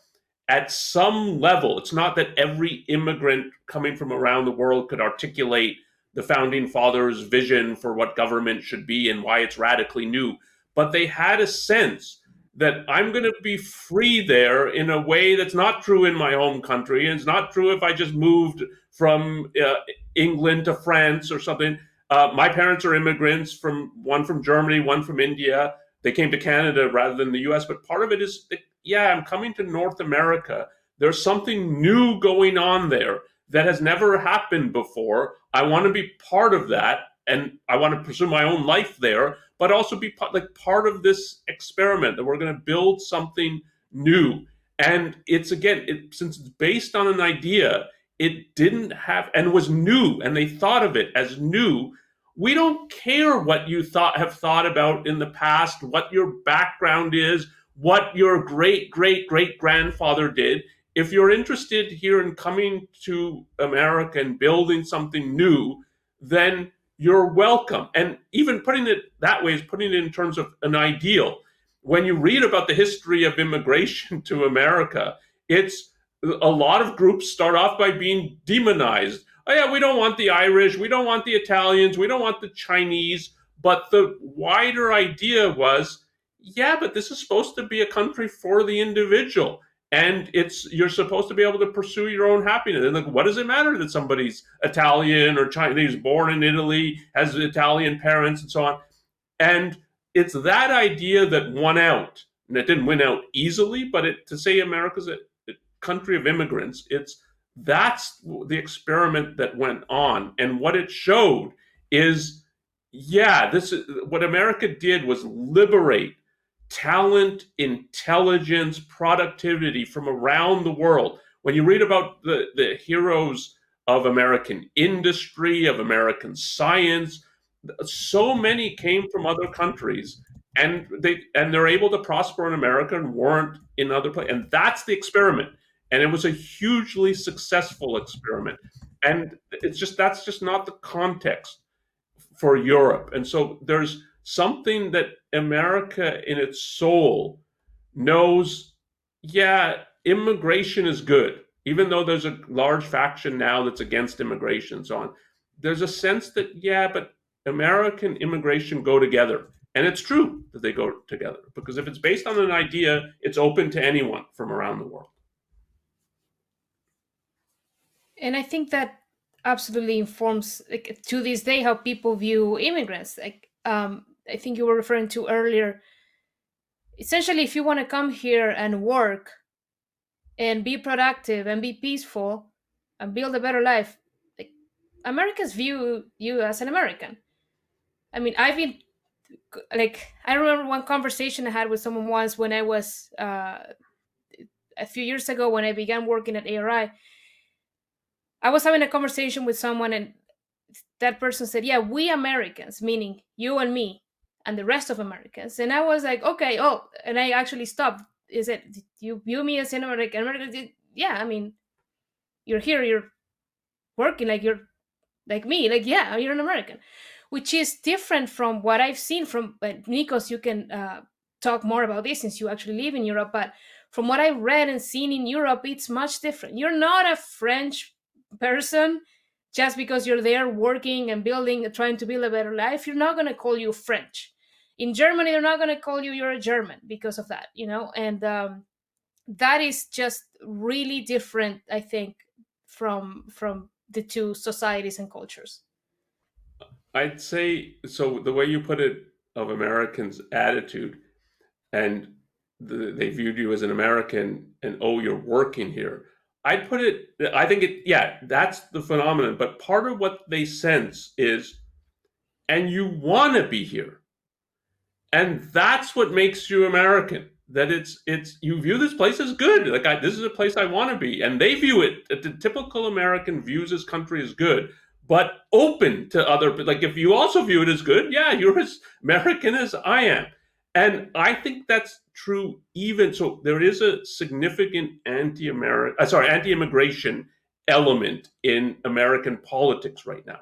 at some level. It's not that every immigrant coming from around the world could articulate the founding fathers' vision for what government should be and why it's radically new, but they had a sense that I'm going to be free there in a way that's not true in my home country. And it's not true if I just moved from uh, England to France or something. Uh, my parents are immigrants from one from Germany, one from India they came to Canada rather than the US. But part of it is, yeah, I'm coming to North America. There's something new going on there that has never happened before. I want to be part of that and I want to pursue my own life there, but also be part, like part of this experiment that we're going to build something new. And it's again, it, since it's based on an idea, it didn't have and was new, and they thought of it as new we don't care what you thought have thought about in the past, what your background is, what your great great great grandfather did. If you're interested here in coming to America and building something new, then you're welcome. And even putting it that way is putting it in terms of an ideal. When you read about the history of immigration to America, it's a lot of groups start off by being demonized oh yeah, we don't want the Irish, we don't want the Italians, we don't want the Chinese. But the wider idea was, yeah, but this is supposed to be a country for the individual. And it's you're supposed to be able to pursue your own happiness. And like, what does it matter that somebody's Italian or Chinese, born in Italy, has Italian parents, and so on? And it's that idea that won out, and it didn't win out easily. But it, to say America's a, a country of immigrants, it's that's the experiment that went on. And what it showed is yeah, this is what America did was liberate talent, intelligence, productivity from around the world. When you read about the, the heroes of American industry, of American science, so many came from other countries and they and they're able to prosper in America and weren't in other places. And that's the experiment. And it was a hugely successful experiment. And it's just that's just not the context for Europe. And so there's something that America in its soul knows, yeah, immigration is good, even though there's a large faction now that's against immigration and so on. There's a sense that, yeah, but American immigration go together. And it's true that they go together because if it's based on an idea, it's open to anyone from around the world. And I think that absolutely informs like to this day how people view immigrants. Like um, I think you were referring to earlier. Essentially, if you want to come here and work and be productive and be peaceful and build a better life, like Americans view you as an American. I mean, I've been like I remember one conversation I had with someone once when I was uh, a few years ago when I began working at ARI. I was having a conversation with someone, and that person said, "Yeah, we Americans, meaning you and me, and the rest of Americans." And I was like, "Okay, oh," and I actually stopped. Is it you view me as an American? Yeah, I mean, you're here, you're working like you're like me, like yeah, you're an American which is different from what I've seen from uh, Nikos. You can uh, talk more about this since you actually live in Europe, but from what I've read and seen in Europe, it's much different. You're not a French person just because you're there working and building, and trying to build a better life. You're not going to call you French. In Germany, they're not going to call you you're a German because of that, you know, and um, that is just really different, I think, from from the two societies and cultures. I'd say so. The way you put it of Americans' attitude, and the, they viewed you as an American, and oh, you're working here. I'd put it. I think it. Yeah, that's the phenomenon. But part of what they sense is, and you want to be here, and that's what makes you American. That it's it's you view this place as good. Like I, this is a place I want to be, and they view it. The typical American views this country as good but open to other like if you also view it as good yeah you're as american as i am and i think that's true even so there is a significant anti-american uh, sorry anti-immigration element in american politics right now.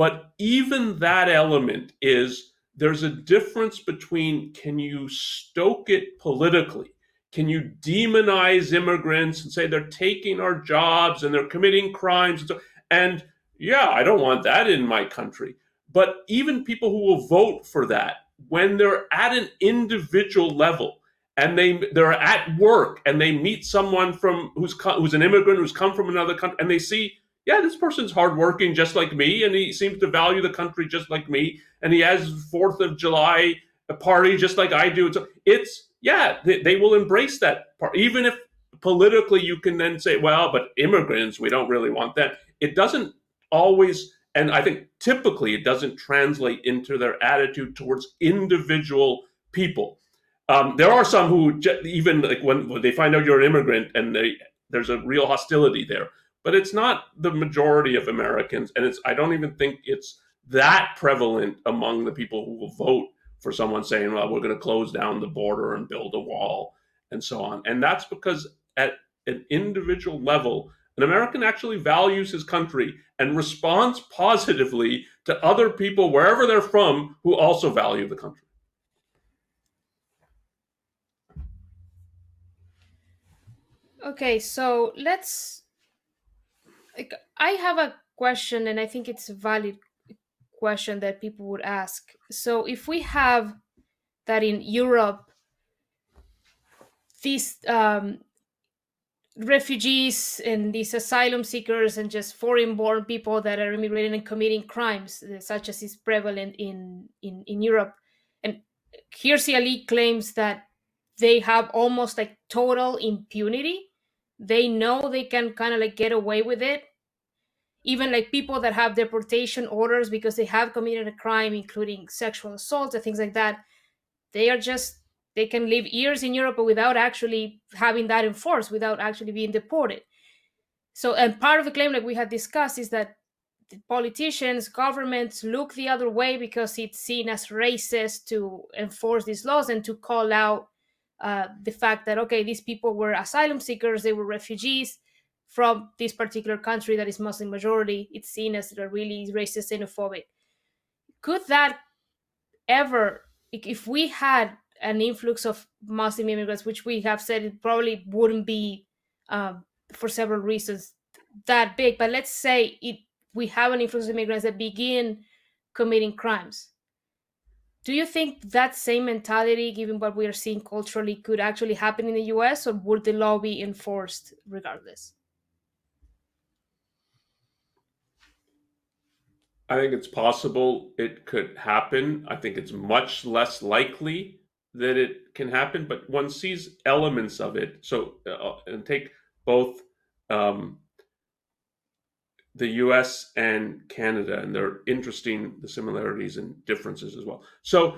But even that element is there's a difference between can you stoke it politically? Can you demonize immigrants and say they're taking our jobs and they're committing crimes? And so and yeah, I don't want that in my country. But even people who will vote for that, when they're at an individual level and they they're at work and they meet someone from who's who's an immigrant who's come from another country and they see, yeah, this person's hardworking just like me and he seems to value the country just like me and he has Fourth of July a party just like I do. So it's yeah, they, they will embrace that part, even if politically you can then say, well, but immigrants, we don't really want that. It doesn't always, and I think typically it doesn't translate into their attitude towards individual people. Um, there are some who even like when, when they find out you're an immigrant and they, there's a real hostility there, but it's not the majority of Americans, and it's I don't even think it's that prevalent among the people who will vote for someone saying, "Well, we're going to close down the border and build a wall," and so on. And that's because at an individual level, an American actually values his country and responds positively to other people wherever they're from who also value the country. Okay, so let's. Like, I have a question, and I think it's a valid question that people would ask. So, if we have that in Europe, these um, refugees and these asylum seekers and just foreign born people that are immigrating and committing crimes uh, such as is prevalent in, in, in Europe. And Hirsi Ali claims that they have almost like total impunity. They know they can kind of like get away with it. Even like people that have deportation orders because they have committed a crime, including sexual assault and things like that, they are just they can live years in Europe without actually having that enforced, without actually being deported. So, and part of the claim, like we had discussed, is that politicians, governments look the other way because it's seen as racist to enforce these laws and to call out uh, the fact that okay, these people were asylum seekers, they were refugees from this particular country that is Muslim majority. It's seen as a really racist, xenophobic. Could that ever, if we had an influx of Muslim immigrants, which we have said it probably wouldn't be um, for several reasons that big, but let's say it we have an influx of immigrants that begin committing crimes. Do you think that same mentality, given what we are seeing culturally, could actually happen in the US, or would the law be enforced regardless? I think it's possible it could happen. I think it's much less likely that it can happen, but one sees elements of it. So, uh, and take both um, the US and Canada, and they're interesting, the similarities and differences as well. So,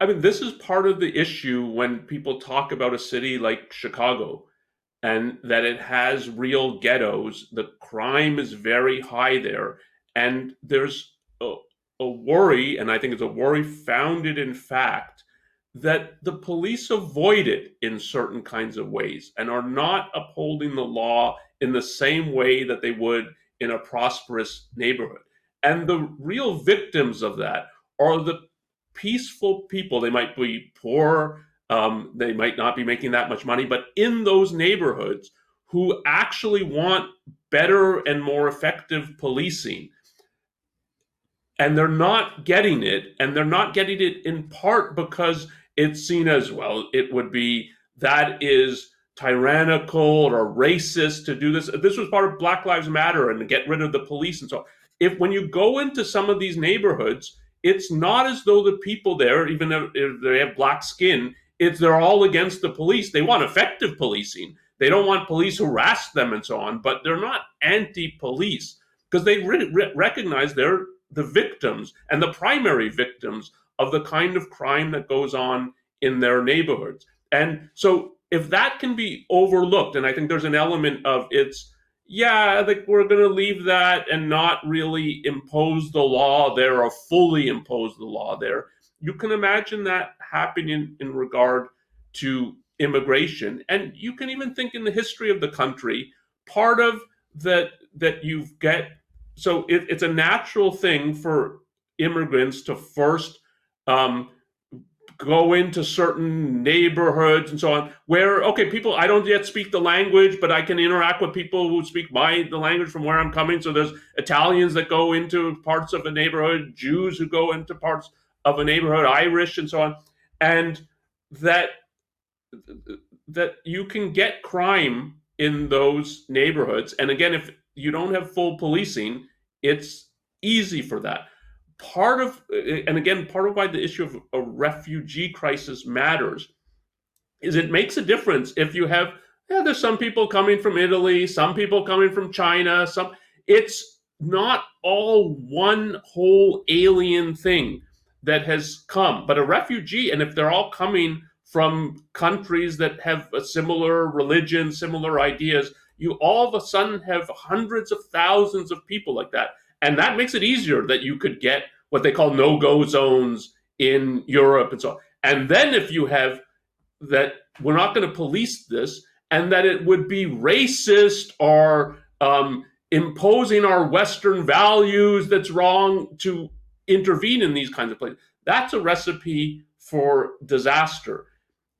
I mean, this is part of the issue when people talk about a city like Chicago and that it has real ghettos. The crime is very high there and there's a, a worry, and I think it's a worry founded in fact, that the police avoid it in certain kinds of ways and are not upholding the law in the same way that they would in a prosperous neighborhood. And the real victims of that are the peaceful people. They might be poor, um, they might not be making that much money, but in those neighborhoods who actually want better and more effective policing and they're not getting it and they're not getting it in part because it's seen as well. It would be that is tyrannical or racist to do this. This was part of black lives matter and get rid of the police and so on. if when you go into some of these neighborhoods it's not as though the people there even if they have black skin it's they're all against the police. They want effective policing. They don't want police harass them and so on but they're not anti-police because they re- re- recognize they're the victims and the primary victims of the kind of crime that goes on in their neighborhoods. And so if that can be overlooked, and I think there's an element of it's, yeah, think we're going to leave that and not really impose the law there or fully impose the law there. You can imagine that happening in, in regard to immigration. And you can even think in the history of the country, part of that that you get so it, it's a natural thing for immigrants to first um, go into certain neighborhoods and so on where okay people i don't yet speak the language but i can interact with people who speak my the language from where i'm coming. So there's italians that go into parts of a neighborhood jews who go into parts of a neighborhood irish and so on. And that that you can get crime in those neighborhoods. And again if you don't have full policing, it's easy for that. Part of, and again, part of why the issue of a refugee crisis matters is it makes a difference if you have, yeah, there's some people coming from Italy, some people coming from China, some, it's not all one whole alien thing that has come, but a refugee, and if they're all coming from countries that have a similar religion, similar ideas, you all of a sudden have hundreds of thousands of people like that. And that makes it easier that you could get what they call no go zones in Europe and so on. And then if you have that we're not going to police this and that it would be racist or um, imposing our Western values that's wrong to intervene in these kinds of places, that's a recipe for disaster.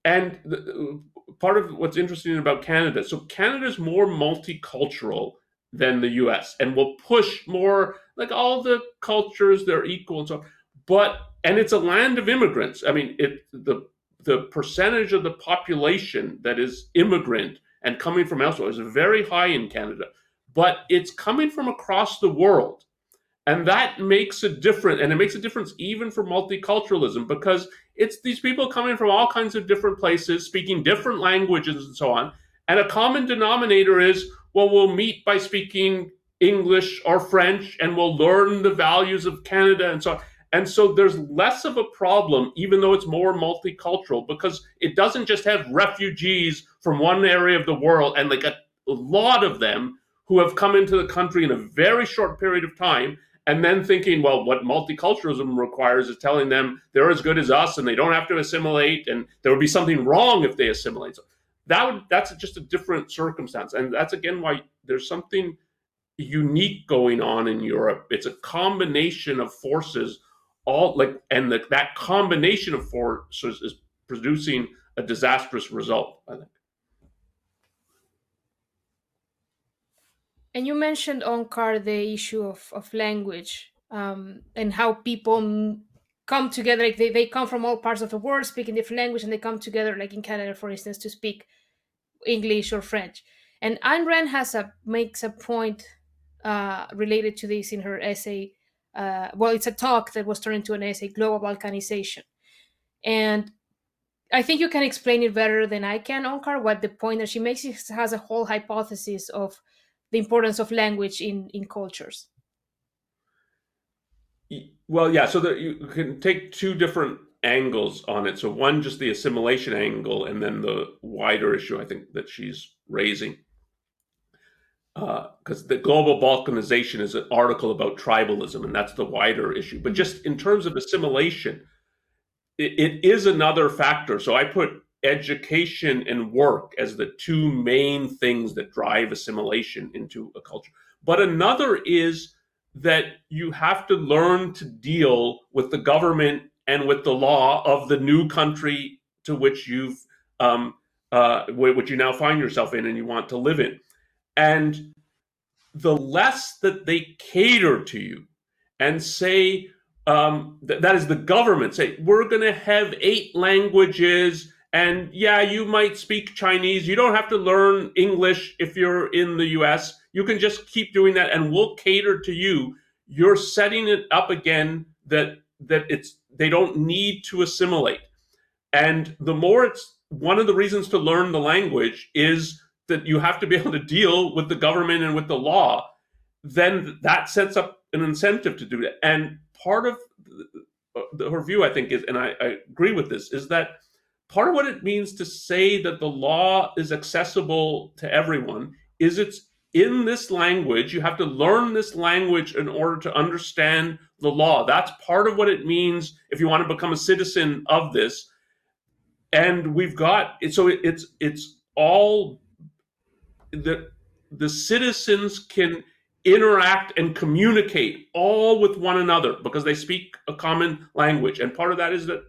And the, part of what's interesting about Canada. So Canada's more multicultural than the US and will push more like all the cultures, they're equal and so on. But and it's a land of immigrants. I mean, it the the percentage of the population that is immigrant and coming from elsewhere is very high in Canada, but it's coming from across the world. And that makes a difference. And it makes a difference even for multiculturalism because it's these people coming from all kinds of different places, speaking different languages and so on. And a common denominator is, well, we'll meet by speaking English or French and we'll learn the values of Canada and so on. And so there's less of a problem, even though it's more multicultural, because it doesn't just have refugees from one area of the world and like a, lot of them who have come into the country in a very short period of time and then thinking, well, what multiculturalism requires is telling them they're as good as us and they don't have to assimilate, and there would be something wrong if they assimilate. So that would that's just a different circumstance, and that's again why there's something unique going on in Europe. It's a combination of forces, all like, and the, that combination of forces is producing a disastrous result. I think. And you mentioned Onkar the issue of, of language um, and how people come together. Like they, they come from all parts of the world speaking different language and they come together, like in Canada, for instance, to speak English or French. And Ayn Rand has a makes a point uh, related to this in her essay. Uh, well, it's a talk that was turned into an essay, Global Balkanization. And I think you can explain it better than I can, Onkar, what the point that she makes has a whole hypothesis of the importance of language in in cultures well yeah so that you can take two different angles on it. So one just the assimilation angle and then the wider issue i think that she's raising. Because uh, the global balkanization is an article about tribalism and that's the wider issue. But just in terms of assimilation it, it is another factor. So i put education and work as the two main things that drive assimilation into a culture. But another is that you have to learn to deal with the government and with the law of the new country to which you've um, uh, which you now find yourself in and you want to live in. And the less that they cater to you and say, um, th- that is the government say, we're going to have eight languages and yeah, you might speak Chinese. You don't have to learn English if you're in the US. You can just keep doing that and we'll cater to you. You're setting it up again that that it's they don't need to assimilate. And the more it's one of the reasons to learn the language is that you have to be able to deal with the government and with the law. Then that sets up an incentive to do that. And part of the, her view, I think, is, and I, I agree with this, is that part of what it means to say that the law is accessible to everyone is it's in this language. You have to learn this language in order to understand the law. That's part of what it means if you want to become a citizen of this. And we've got so it's it's all the the citizens can interact and communicate all with one another because they speak a common language. And part of that is that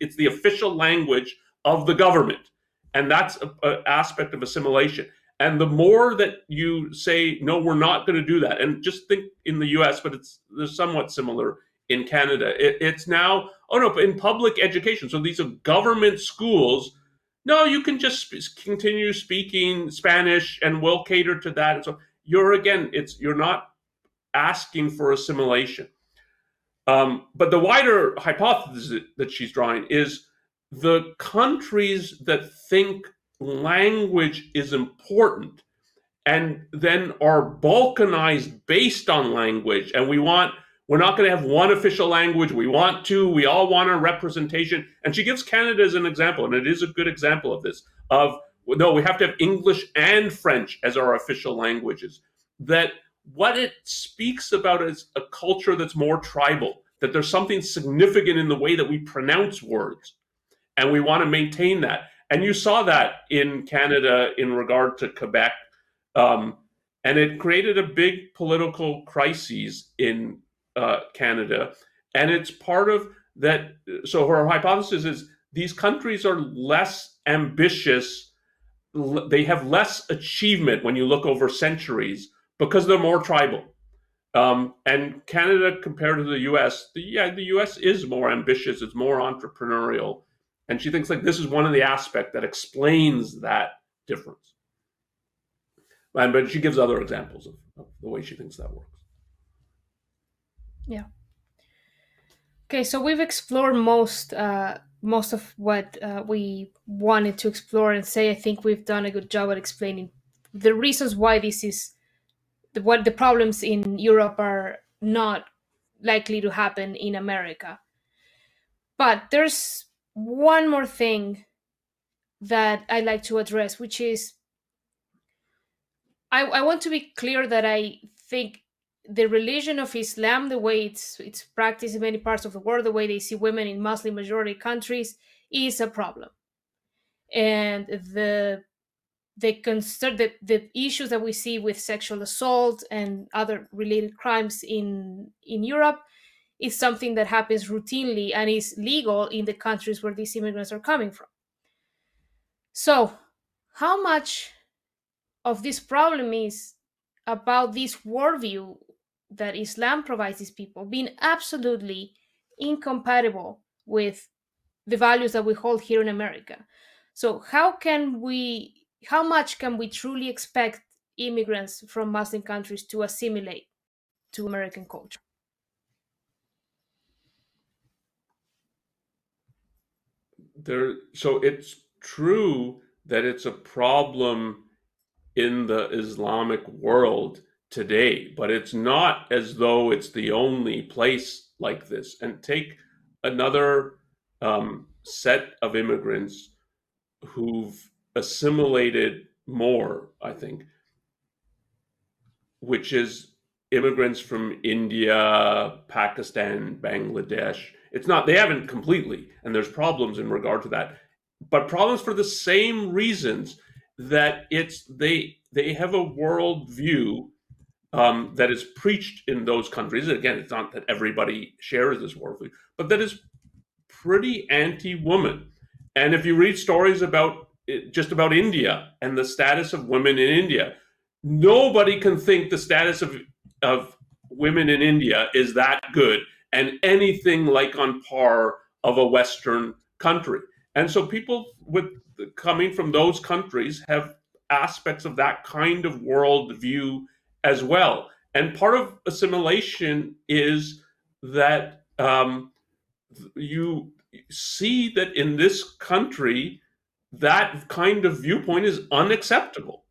it's the official language of the government. And that's an aspect of assimilation. And the more that you say, no, we're not going to do that, and just think in the US, but it's somewhat similar in Canada. It, it's now, oh no, in public education. So these are government schools. No, you can just continue speaking Spanish and we'll cater to that. And so you're again, it's you're not asking for assimilation. Um, but the wider hypothesis that she's drawing is the countries that think language is important and then are balkanized based on language and we want we're not going to have one official language we want to we all want our representation and she gives canada as an example and it is a good example of this of no we have to have english and french as our official languages that what it speaks about is a culture that's more tribal, that there's something significant in the way that we pronounce words. And we want to maintain that. And you saw that in Canada in regard to Quebec. Um, and it created a big political crisis in uh, Canada. And it's part of that. So her hypothesis is these countries are less ambitious. They have less achievement when you look over centuries because they're more tribal. Um, and Canada, compared to the U.S., the, yeah, the U.S. is more ambitious. It's more entrepreneurial, and she thinks like this is one of the aspects that explains that difference. And but she gives other examples of, of the way she thinks that works. Yeah. Okay, so we've explored most uh, most of what uh, we wanted to explore and say. I think we've done a good job at explaining the reasons why this is the, what the problems in Europe are not likely to happen in America. But there's one more thing that I'd like to address, which is I, I want to be clear that I think the religion of Islam, the way it's it's practiced in many parts of the world, the way they see women in Muslim majority countries, is a problem. And the the concern the, the issues that we see with sexual assault and other related crimes in in Europe is something that happens routinely and is legal in the countries where these immigrants are coming from. So, how much of this problem is about this worldview that Islam provides these people being absolutely incompatible with the values that we hold here in America? So, how can we how much can we truly expect immigrants from Muslim countries to assimilate to American culture? There, so it's true that it's a problem in the Islamic world today, but it's not as though it's the only place like this. And take another um, set of immigrants who've assimilated more, I think, which is immigrants from India, Pakistan, Bangladesh. It's not, they haven't completely, and there's problems in regard to that, but problems for the same reasons that it's, they, they have a world view um, that is preached in those countries. Again, it's not that everybody shares this worldview, but that is pretty anti woman. And if you read stories about just about India and the status of women in India. Nobody can think the status of of women in India is that good and anything like on par of a Western country. And so people with coming from those countries have aspects of that kind of worldview as well. And part of assimilation is that um, you see that in this country, that kind of viewpoint is unacceptable.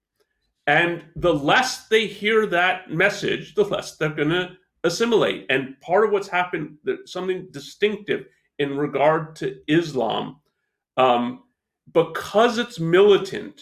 And the less they hear that message, the less they're going to assimilate. And part of what's happened, something distinctive in regard to Islam, um, because it's militant,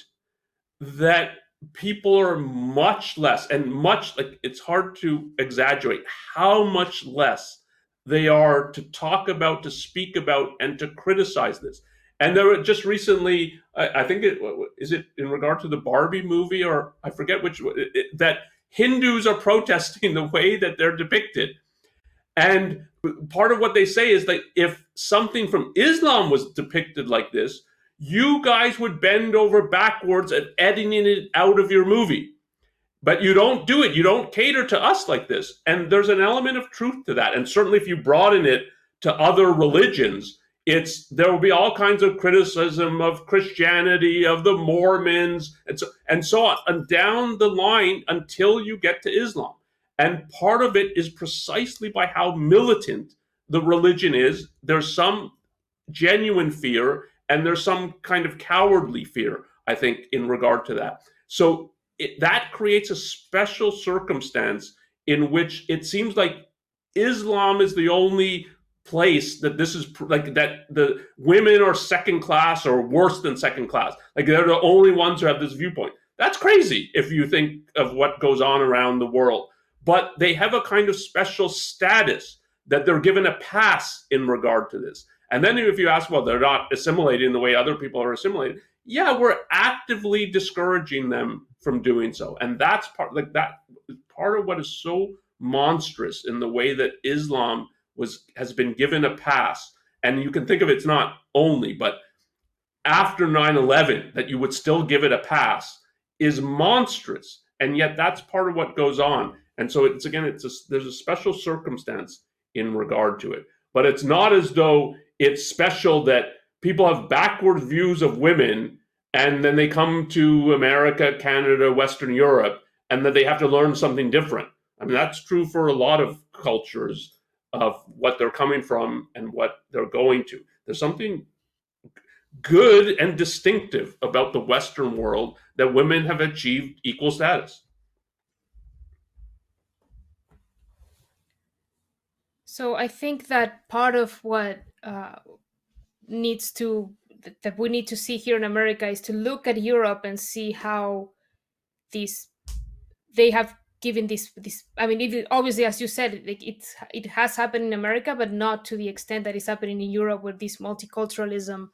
that people are much less and much like it's hard to exaggerate how much less they are to talk about, to speak about, and to criticize this. And there were just recently, I, I think it is it in regard to the Barbie movie, or I forget which it, that Hindus are protesting the way that they're depicted. And part of what they say is that if something from Islam was depicted like this, you guys would bend over backwards at editing it out of your movie. But you don't do it. You don't cater to us like this. And there's an element of truth to that. And certainly if you broaden it to other religions, it's there will be all kinds of criticism of Christianity, of the Mormons, and so and so on, and down the line until you get to Islam. And part of it is precisely by how militant the religion is. There's some genuine fear, and there's some kind of cowardly fear, I think, in regard to that. So it, that creates a special circumstance in which it seems like Islam is the only place that this is like that the women are second class or worse than second class. Like they're the only ones who have this viewpoint. That's crazy if you think of what goes on around the world. But they have a kind of special status that they're given a pass in regard to this. And then if you ask, well, they're not assimilating the way other people are assimilating. Yeah, we're actively discouraging them from doing so. And that's part like that part of what is so monstrous in the way that Islam was has been given a pass. And you can think of it's not only but after 9-11 that you would still give it a pass is monstrous. And yet that's part of what goes on. And so it's again it's a, there's a special circumstance in regard to it. But it's not as though it's special that people have backward views of women and then they come to america canada western europe and that they have to learn something different. I mean that's true for a lot of cultures of what they're coming from and what they're going to. There's something good and distinctive about the Western world that women have achieved equal status. So I think that part of what uh, needs to that we need to see here in America is to look at Europe and see how these they have given this this I mean it, obviously as you said it, it it has happened in America but not to the extent that it's happening in Europe with this multiculturalism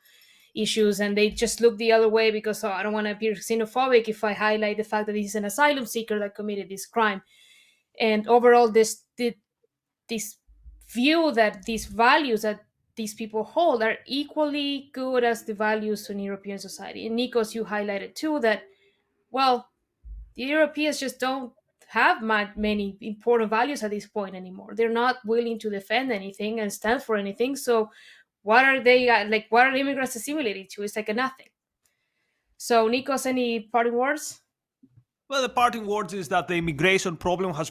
issues and they just look the other way because oh, I don't want to appear xenophobic if I highlight the fact that he's an asylum seeker that committed this crime. And overall, this this view that these values that these people hold are equally good as the values in European society. And Nikos, you highlighted too that, well, the Europeans just don't have many important values at this point anymore. They're not willing to defend anything and stand for anything. So what are they uh, like what are immigrants assimilating to it's like a nothing so nikos any parting words well the parting words is that the immigration problem has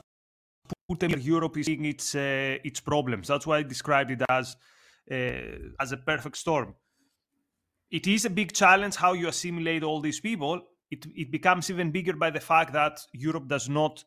put europe is seeing its uh, its problems that's why i described it as uh, as a perfect storm it is a big challenge how you assimilate all these people it, it becomes even bigger by the fact that europe does not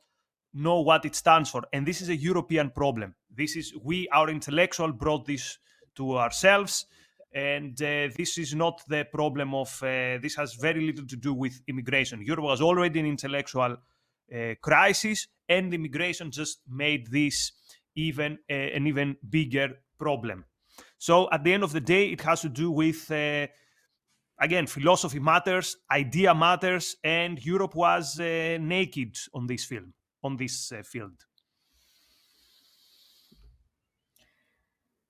know what it stands for and this is a european problem this is we our intellectual brought this to ourselves. And uh, this is not the problem of, uh, this has very little to do with immigration. Europe was already an intellectual uh, crisis, and immigration just made this even uh, an even bigger problem. So at the end of the day, it has to do with, uh, again, philosophy matters, idea matters, and Europe was uh, naked on this film, on this field.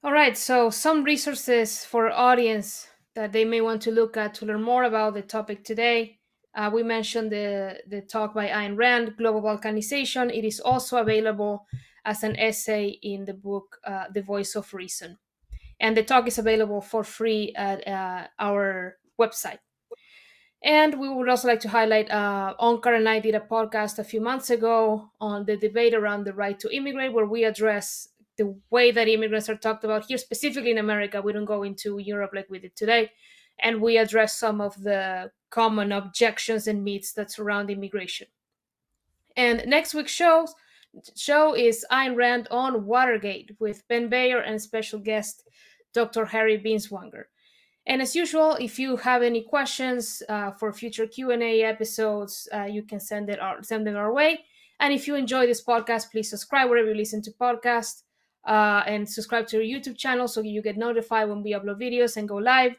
All right, so some resources for audience that they may want to look at to learn more about the topic today. Uh, we mentioned the, the talk by Ayn Rand, Global Balkanization. It is also available as an essay in the book, uh, The Voice of Reason. And the talk is available for free at uh, our website. And we would also like to highlight uh, Onkar and I did a podcast a few months ago on the debate around the right to immigrate, where we address the way that immigrants are talked about here, specifically in America. We don't go into Europe like we did today. And we address some of the common objections and myths that surround immigration. And next week's show, show is Ayn Rand on Watergate with Ben Bayer and special guest Dr. Harry Binswanger. And as usual, if you have any questions uh, for future Q and A episodes, uh, you can send it our, send them our way. And if you enjoy this podcast, please subscribe wherever you listen to podcasts uh, and subscribe to our YouTube channel so you get notified when we upload videos and go live.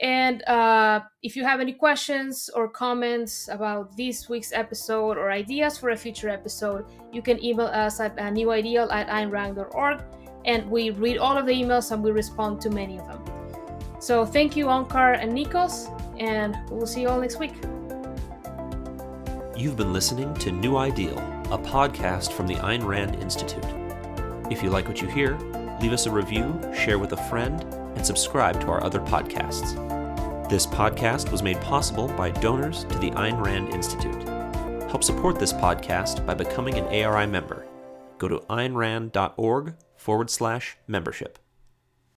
And uh, if you have any questions or comments about this week's episode or ideas for a future episode, you can email us at uh, newideal at aynrand.org. And we read all of the emails and we respond to many of them. So thank you, Onkar and Nikos, and we'll see you all next week. You've been listening to New Ideal, a podcast from the Ayn Rand Institute. If you like what you hear, leave us a review, share with a friend, and subscribe to our other podcasts. This podcast was made possible by donors to the Ayn Rand Institute. Help support this podcast by becoming an ARI member. Go to aynrand.org forward slash membership.